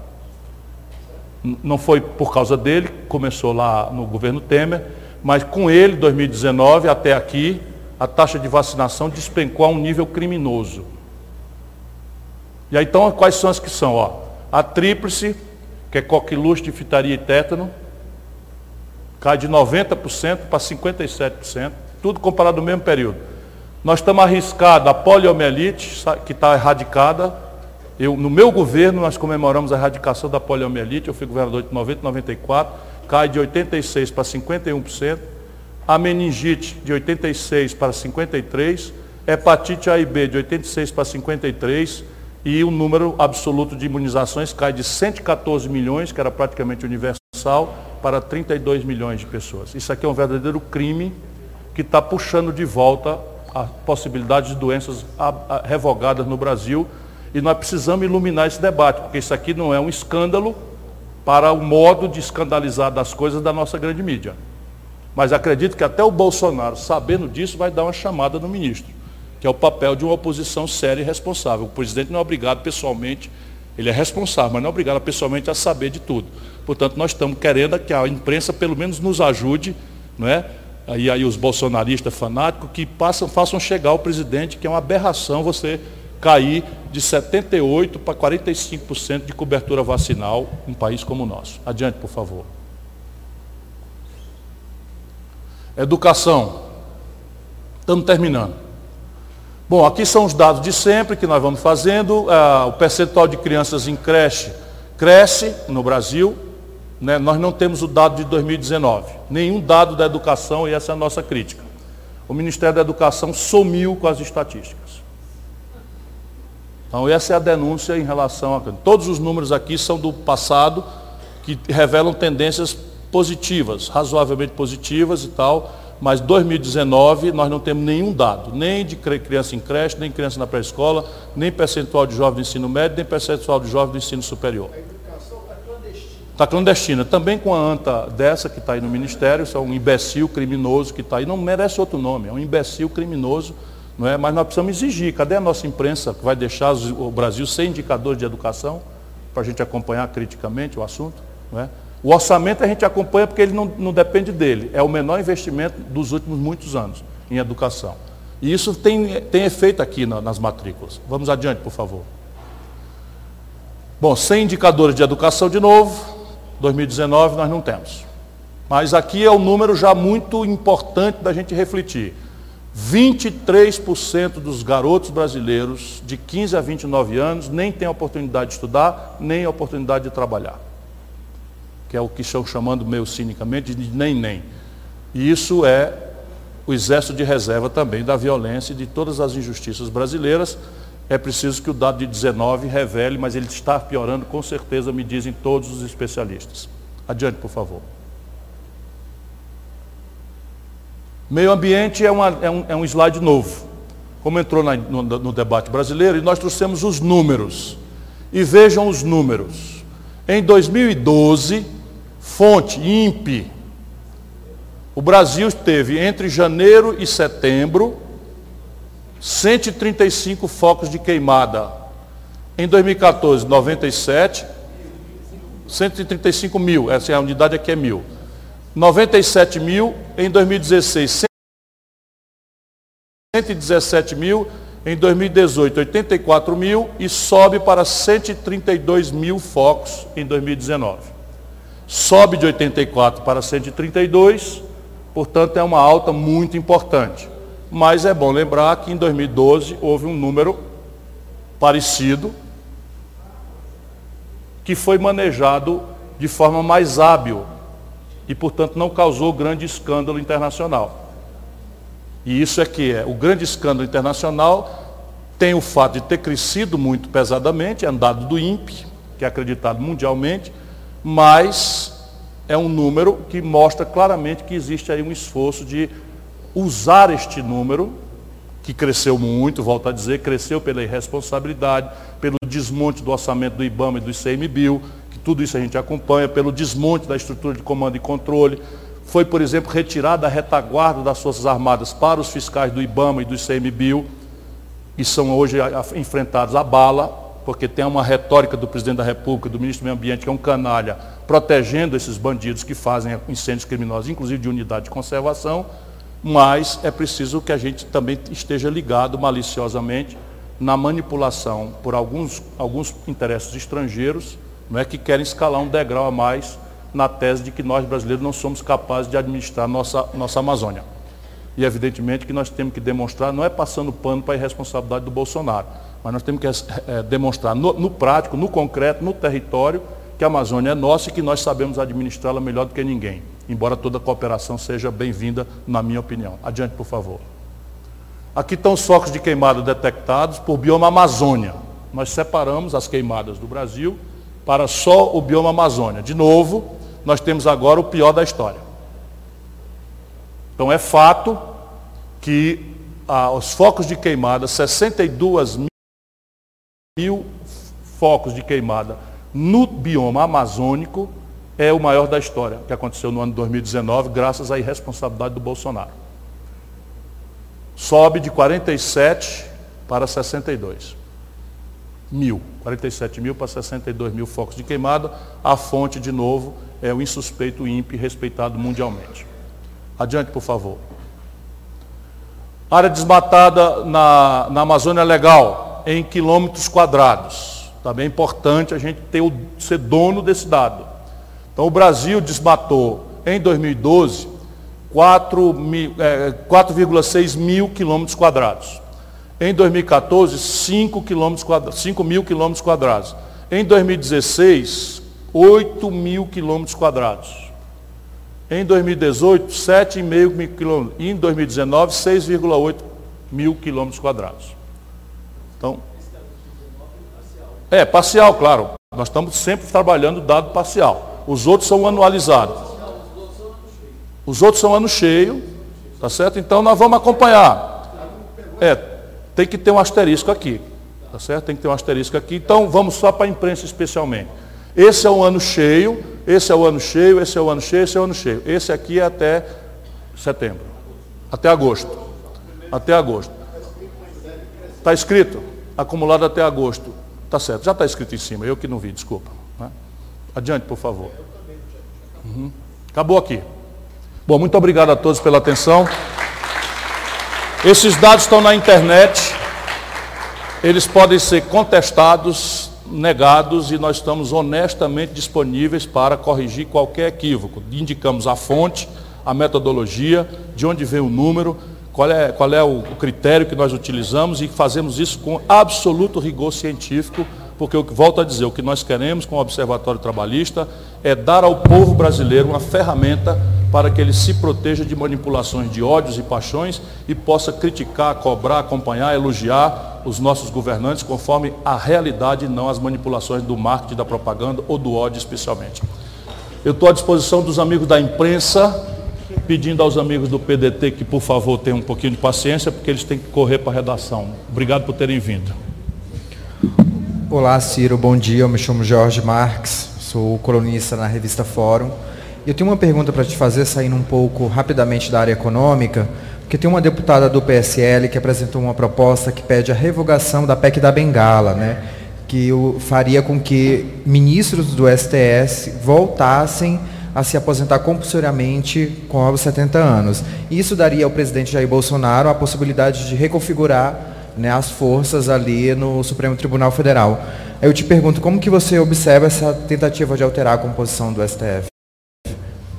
não foi por causa dele, começou lá no governo Temer, mas com ele, 2019 até aqui, a taxa de vacinação despencou a um nível criminoso. E aí então quais são as que são? Ó, a tríplice, que é coqueluche, diftaria e tétano, cai de 90% para 57%, tudo comparado no mesmo período. Nós estamos arriscados a poliomielite, que está erradicada, eu, no meu governo, nós comemoramos a erradicação da poliomielite, eu fui governador de 90 94, cai de 86% para 51%, a meningite de 86% para 53%, hepatite A e B de 86% para 53%, e o número absoluto de imunizações cai de 114 milhões, que era praticamente universal, para 32 milhões de pessoas. Isso aqui é um verdadeiro crime que está puxando de volta a possibilidade de doenças revogadas no Brasil, e nós precisamos iluminar esse debate, porque isso aqui não é um escândalo para o modo de escandalizar das coisas da nossa grande mídia. Mas acredito que até o Bolsonaro, sabendo disso, vai dar uma chamada no ministro, que é o papel de uma oposição séria e responsável. O presidente não é obrigado pessoalmente, ele é responsável, mas não é obrigado pessoalmente a saber de tudo. Portanto, nós estamos querendo que a imprensa pelo menos nos ajude, não é? E aí os bolsonaristas fanáticos que passam, façam chegar ao presidente que é uma aberração você cair de 78% para 45% de cobertura vacinal em um país como o nosso. Adiante, por favor. Educação. Estamos terminando. Bom, aqui são os dados de sempre que nós vamos fazendo. Ah, o percentual de crianças em creche cresce no Brasil. Né? Nós não temos o dado de 2019. Nenhum dado da educação, e essa é a nossa crítica. O Ministério da Educação sumiu com as estatísticas. Então, essa é a denúncia em relação a. Todos os números aqui são do passado, que revelam tendências positivas, razoavelmente positivas e tal, mas 2019 nós não temos nenhum dado, nem de criança em creche, nem criança na pré-escola, nem percentual de jovem do ensino médio, nem percentual de jovem do ensino superior. A educação está clandestina. Está clandestina, também com a anta dessa que está aí no Ministério, isso é um imbecil criminoso que está aí, não merece outro nome, é um imbecil criminoso, não é? mas nós precisamos exigir, cadê a nossa imprensa que vai deixar o Brasil sem indicadores de educação, para a gente acompanhar criticamente o assunto? Não é? O orçamento a gente acompanha porque ele não, não depende dele. É o menor investimento dos últimos muitos anos em educação. E isso tem, tem efeito aqui na, nas matrículas. Vamos adiante, por favor. Bom, sem indicadores de educação de novo, 2019 nós não temos. Mas aqui é um número já muito importante da gente refletir. 23% dos garotos brasileiros de 15 a 29 anos nem têm oportunidade de estudar, nem oportunidade de trabalhar que é o que estão chamando meio cinicamente de nem-nem. E isso é o exército de reserva também da violência e de todas as injustiças brasileiras. É preciso que o dado de 19 revele, mas ele está piorando com certeza, me dizem todos os especialistas. Adiante, por favor. Meio ambiente é, uma, é, um, é um, slide novo, como entrou na, no, no debate brasileiro, e nós trouxemos os números. E vejam os números. Em 2012, Fonte, INPE. O Brasil teve entre janeiro e setembro 135 focos de queimada. Em 2014, 97, 135 mil, essa é a unidade aqui é mil. 97 mil, em 2016, 117 mil, em 2018, 84 mil e sobe para 132 mil focos em 2019 sobe de 84 para 132, portanto é uma alta muito importante. Mas é bom lembrar que em 2012 houve um número parecido que foi manejado de forma mais hábil e, portanto, não causou grande escândalo internacional. E isso é que é o grande escândalo internacional tem o fato de ter crescido muito pesadamente, é um dado do INPE, que é acreditado mundialmente, mas é um número que mostra claramente que existe aí um esforço de usar este número, que cresceu muito, volto a dizer, cresceu pela irresponsabilidade, pelo desmonte do orçamento do IBAMA e do ICMBio, que tudo isso a gente acompanha, pelo desmonte da estrutura de comando e controle. Foi, por exemplo, retirada a retaguarda das Forças Armadas para os fiscais do IBAMA e do ICMBio, e são hoje enfrentados a bala, porque tem uma retórica do presidente da República, do ministro do Meio Ambiente, que é um canalha, protegendo esses bandidos que fazem incêndios criminosos, inclusive de unidade de conservação, mas é preciso que a gente também esteja ligado maliciosamente na manipulação por alguns, alguns interesses estrangeiros, não é que querem escalar um degrau a mais na tese de que nós brasileiros não somos capazes de administrar nossa, nossa Amazônia. E evidentemente que nós temos que demonstrar, não é passando pano para a irresponsabilidade do Bolsonaro, mas nós temos que é, demonstrar no, no, prático, no concreto, no território, que a Amazônia é nossa e que nós sabemos administrá-la melhor do que ninguém. Embora toda cooperação seja bem-vinda, na minha opinião. Adiante, por favor. Aqui estão os focos de queimada detectados por bioma Amazônia. Nós separamos as queimadas do Brasil para só o bioma Amazônia. De novo, nós temos agora o pior da história. Então é fato que ah, os focos de queimada, 62 mil mil focos de queimada no bioma amazônico é o maior da história, que aconteceu no ano de 2019, graças à irresponsabilidade do Bolsonaro. Sobe de 47 para 62 mil. 47 mil para 62 mil focos de queimada. A fonte, de novo, é o insuspeito INPE, respeitado mundialmente. Adiante, por favor. Área desmatada na, na Amazônia Legal, em quilômetros quadrados. Também é importante a gente ter o, ser dono desse dado. Então, o Brasil desmatou em 2012 4,6 é, mil quilômetros quadrados. Em 2014, 5, quilômetros 5 mil quilômetros quadrados. Em 2016, 8 mil quilômetros quadrados. Em 2018, 7,5 mil quilômetros. E em 2019, 6,8 mil quilômetros quadrados. Então, é, parcial, claro. Nós estamos sempre trabalhando dado parcial. Os outros são anualizados. Os outros são ano cheio, tá certo? Então nós vamos acompanhar. É, tem que ter um asterisco aqui, tá certo? Tem que ter um asterisco aqui. Então vamos só para a imprensa especialmente. Esse é o ano cheio, esse é o ano cheio, esse é o ano cheio, esse é o ano cheio. Esse aqui é até setembro, até agosto. Até agosto. Está escrito, acumulado até agosto. Está certo, já está escrito em cima, eu que não vi, desculpa. Né? Adiante, por favor. Uhum. Acabou aqui. Bom, muito obrigado a todos pela atenção. Esses dados estão na internet, eles podem ser contestados negados e nós estamos honestamente disponíveis para corrigir qualquer equívoco. Indicamos a fonte, a metodologia, de onde vem o número, qual é, qual é o critério que nós utilizamos e fazemos isso com absoluto rigor científico, porque, volto a dizer, o que nós queremos com o Observatório Trabalhista é dar ao povo brasileiro uma ferramenta para que ele se proteja de manipulações de ódios e paixões e possa criticar, cobrar, acompanhar, elogiar os nossos governantes conforme a realidade, não as manipulações do marketing, da propaganda ou do ódio especialmente. Eu estou à disposição dos amigos da imprensa, pedindo aos amigos do PDT que, por favor, tenham um pouquinho de paciência, porque eles têm que correr para a redação. Obrigado por terem vindo. Olá, Ciro, bom dia. Eu me chamo Jorge Marques, sou colunista na revista Fórum. Eu tenho uma pergunta para te fazer, saindo um pouco rapidamente da área econômica. Porque tem uma deputada do PSL que apresentou uma proposta que pede a revogação da PEC da Bengala, né? que faria com que ministros do STS voltassem a se aposentar compulsoriamente com aos 70 anos. Isso daria ao presidente Jair Bolsonaro a possibilidade de reconfigurar né, as forças ali no Supremo Tribunal Federal. Eu te pergunto, como que você observa essa tentativa de alterar a composição do STF?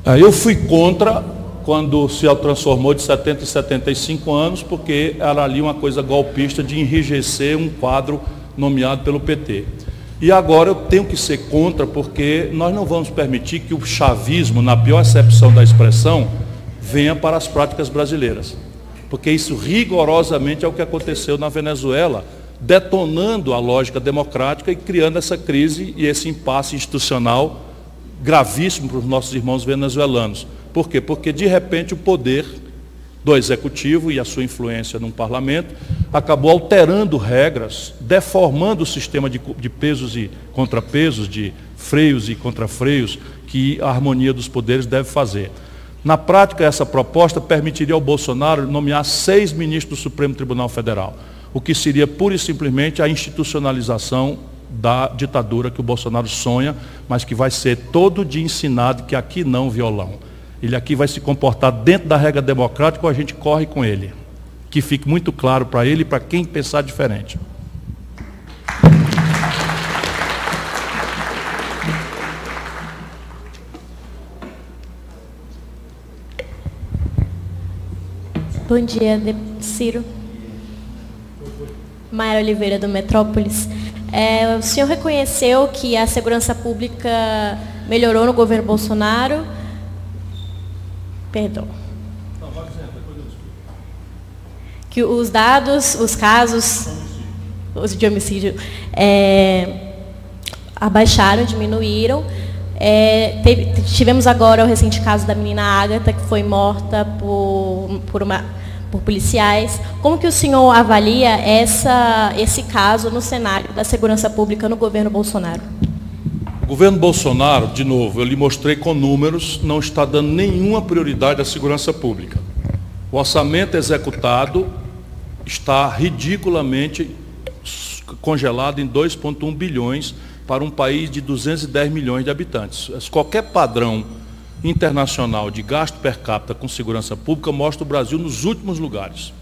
Ah, eu fui contra quando se transformou de 70 e 75 anos, porque era ali uma coisa golpista de enrijecer um quadro nomeado pelo PT. E agora eu tenho que ser contra, porque nós não vamos permitir que o chavismo, na pior acepção da expressão, venha para as práticas brasileiras. Porque isso rigorosamente é o que aconteceu na Venezuela, detonando a lógica democrática e criando essa crise e esse impasse institucional gravíssimo para os nossos irmãos venezuelanos. Por quê? Porque de repente o poder do executivo e a sua influência no parlamento acabou alterando regras, deformando o sistema de, de pesos e contrapesos, de freios e contrafreios que a harmonia dos poderes deve fazer. Na prática, essa proposta permitiria ao Bolsonaro nomear seis ministros do Supremo Tribunal Federal, o que seria pura e simplesmente a institucionalização da ditadura que o Bolsonaro sonha, mas que vai ser todo dia ensinado que aqui não violão. Ele aqui vai se comportar dentro da regra democrática ou a gente corre com ele. Que fique muito claro para ele e para quem pensar diferente. Bom dia, Ciro. Maia Oliveira, do Metrópolis. É, o senhor reconheceu que a segurança pública melhorou no governo Bolsonaro Perdão. Que os dados, os casos os de homicídio é, abaixaram, diminuíram. É, teve, tivemos agora o recente caso da menina Ágata, que foi morta por, por, uma, por policiais. Como que o senhor avalia essa, esse caso no cenário da segurança pública no governo Bolsonaro? O governo Bolsonaro, de novo, eu lhe mostrei com números, não está dando nenhuma prioridade à segurança pública. O orçamento executado está ridiculamente congelado em 2,1 bilhões para um país de 210 milhões de habitantes. Qualquer padrão internacional de gasto per capita com segurança pública mostra o Brasil nos últimos lugares.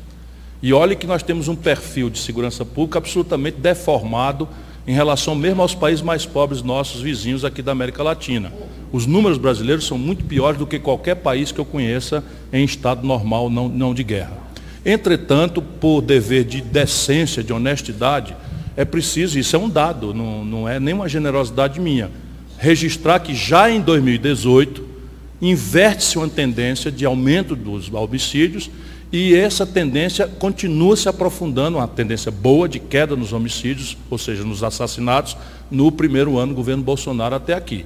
E olhe que nós temos um perfil de segurança pública absolutamente deformado em relação mesmo aos países mais pobres, nossos vizinhos aqui da América Latina. Os números brasileiros são muito piores do que qualquer país que eu conheça em estado normal, não, não de guerra. Entretanto, por dever de decência, de honestidade, é preciso, isso é um dado, não, não é nenhuma generosidade minha, registrar que já em 2018 inverte-se uma tendência de aumento dos homicídios e essa tendência continua se aprofundando, uma tendência boa de queda nos homicídios, ou seja, nos assassinatos, no primeiro ano do governo Bolsonaro até aqui.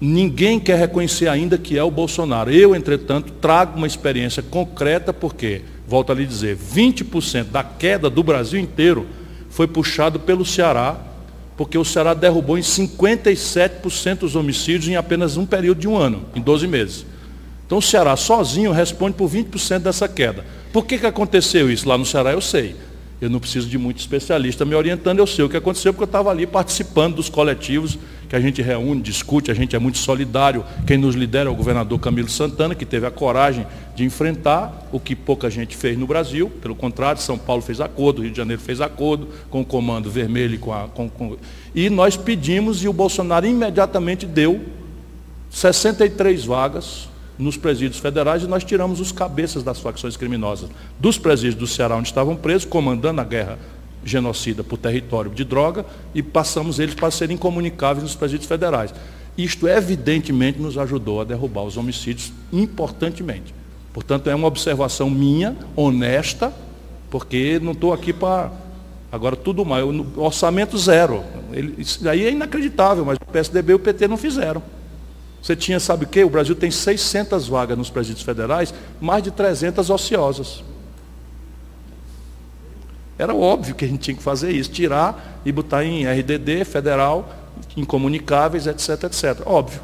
Ninguém quer reconhecer ainda que é o Bolsonaro. Eu, entretanto, trago uma experiência concreta, porque, volto a lhe dizer, 20% da queda do Brasil inteiro foi puxado pelo Ceará, porque o Ceará derrubou em 57% os homicídios em apenas um período de um ano, em 12 meses. Então o Ceará sozinho responde por 20% dessa queda. Por que, que aconteceu isso lá no Ceará? Eu sei. Eu não preciso de muito especialista me orientando, eu sei o que aconteceu, porque eu estava ali participando dos coletivos que a gente reúne, discute, a gente é muito solidário. Quem nos lidera é o governador Camilo Santana, que teve a coragem de enfrentar o que pouca gente fez no Brasil. Pelo contrário, São Paulo fez acordo, Rio de Janeiro fez acordo com o Comando Vermelho com a. Com, com... E nós pedimos e o Bolsonaro imediatamente deu 63 vagas nos presídios federais e nós tiramos os cabeças das facções criminosas dos presídios do Ceará, onde estavam presos, comandando a guerra genocida por território de droga, e passamos eles para serem incomunicáveis nos presídios federais. Isto evidentemente nos ajudou a derrubar os homicídios importantemente. Portanto, é uma observação minha, honesta, porque não estou aqui para. Agora, tudo mais. Orçamento zero. Ele, isso aí é inacreditável, mas o PSDB e o PT não fizeram. Você tinha, sabe o quê? O Brasil tem 600 vagas nos presídios federais, mais de 300 ociosas. Era óbvio que a gente tinha que fazer isso, tirar e botar em RDD, federal, incomunicáveis, etc, etc. Óbvio.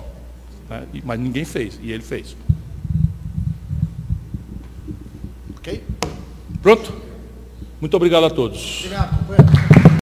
Né? Mas ninguém fez, e ele fez. Ok? Pronto? Muito obrigado a todos. Obrigado, companheiro.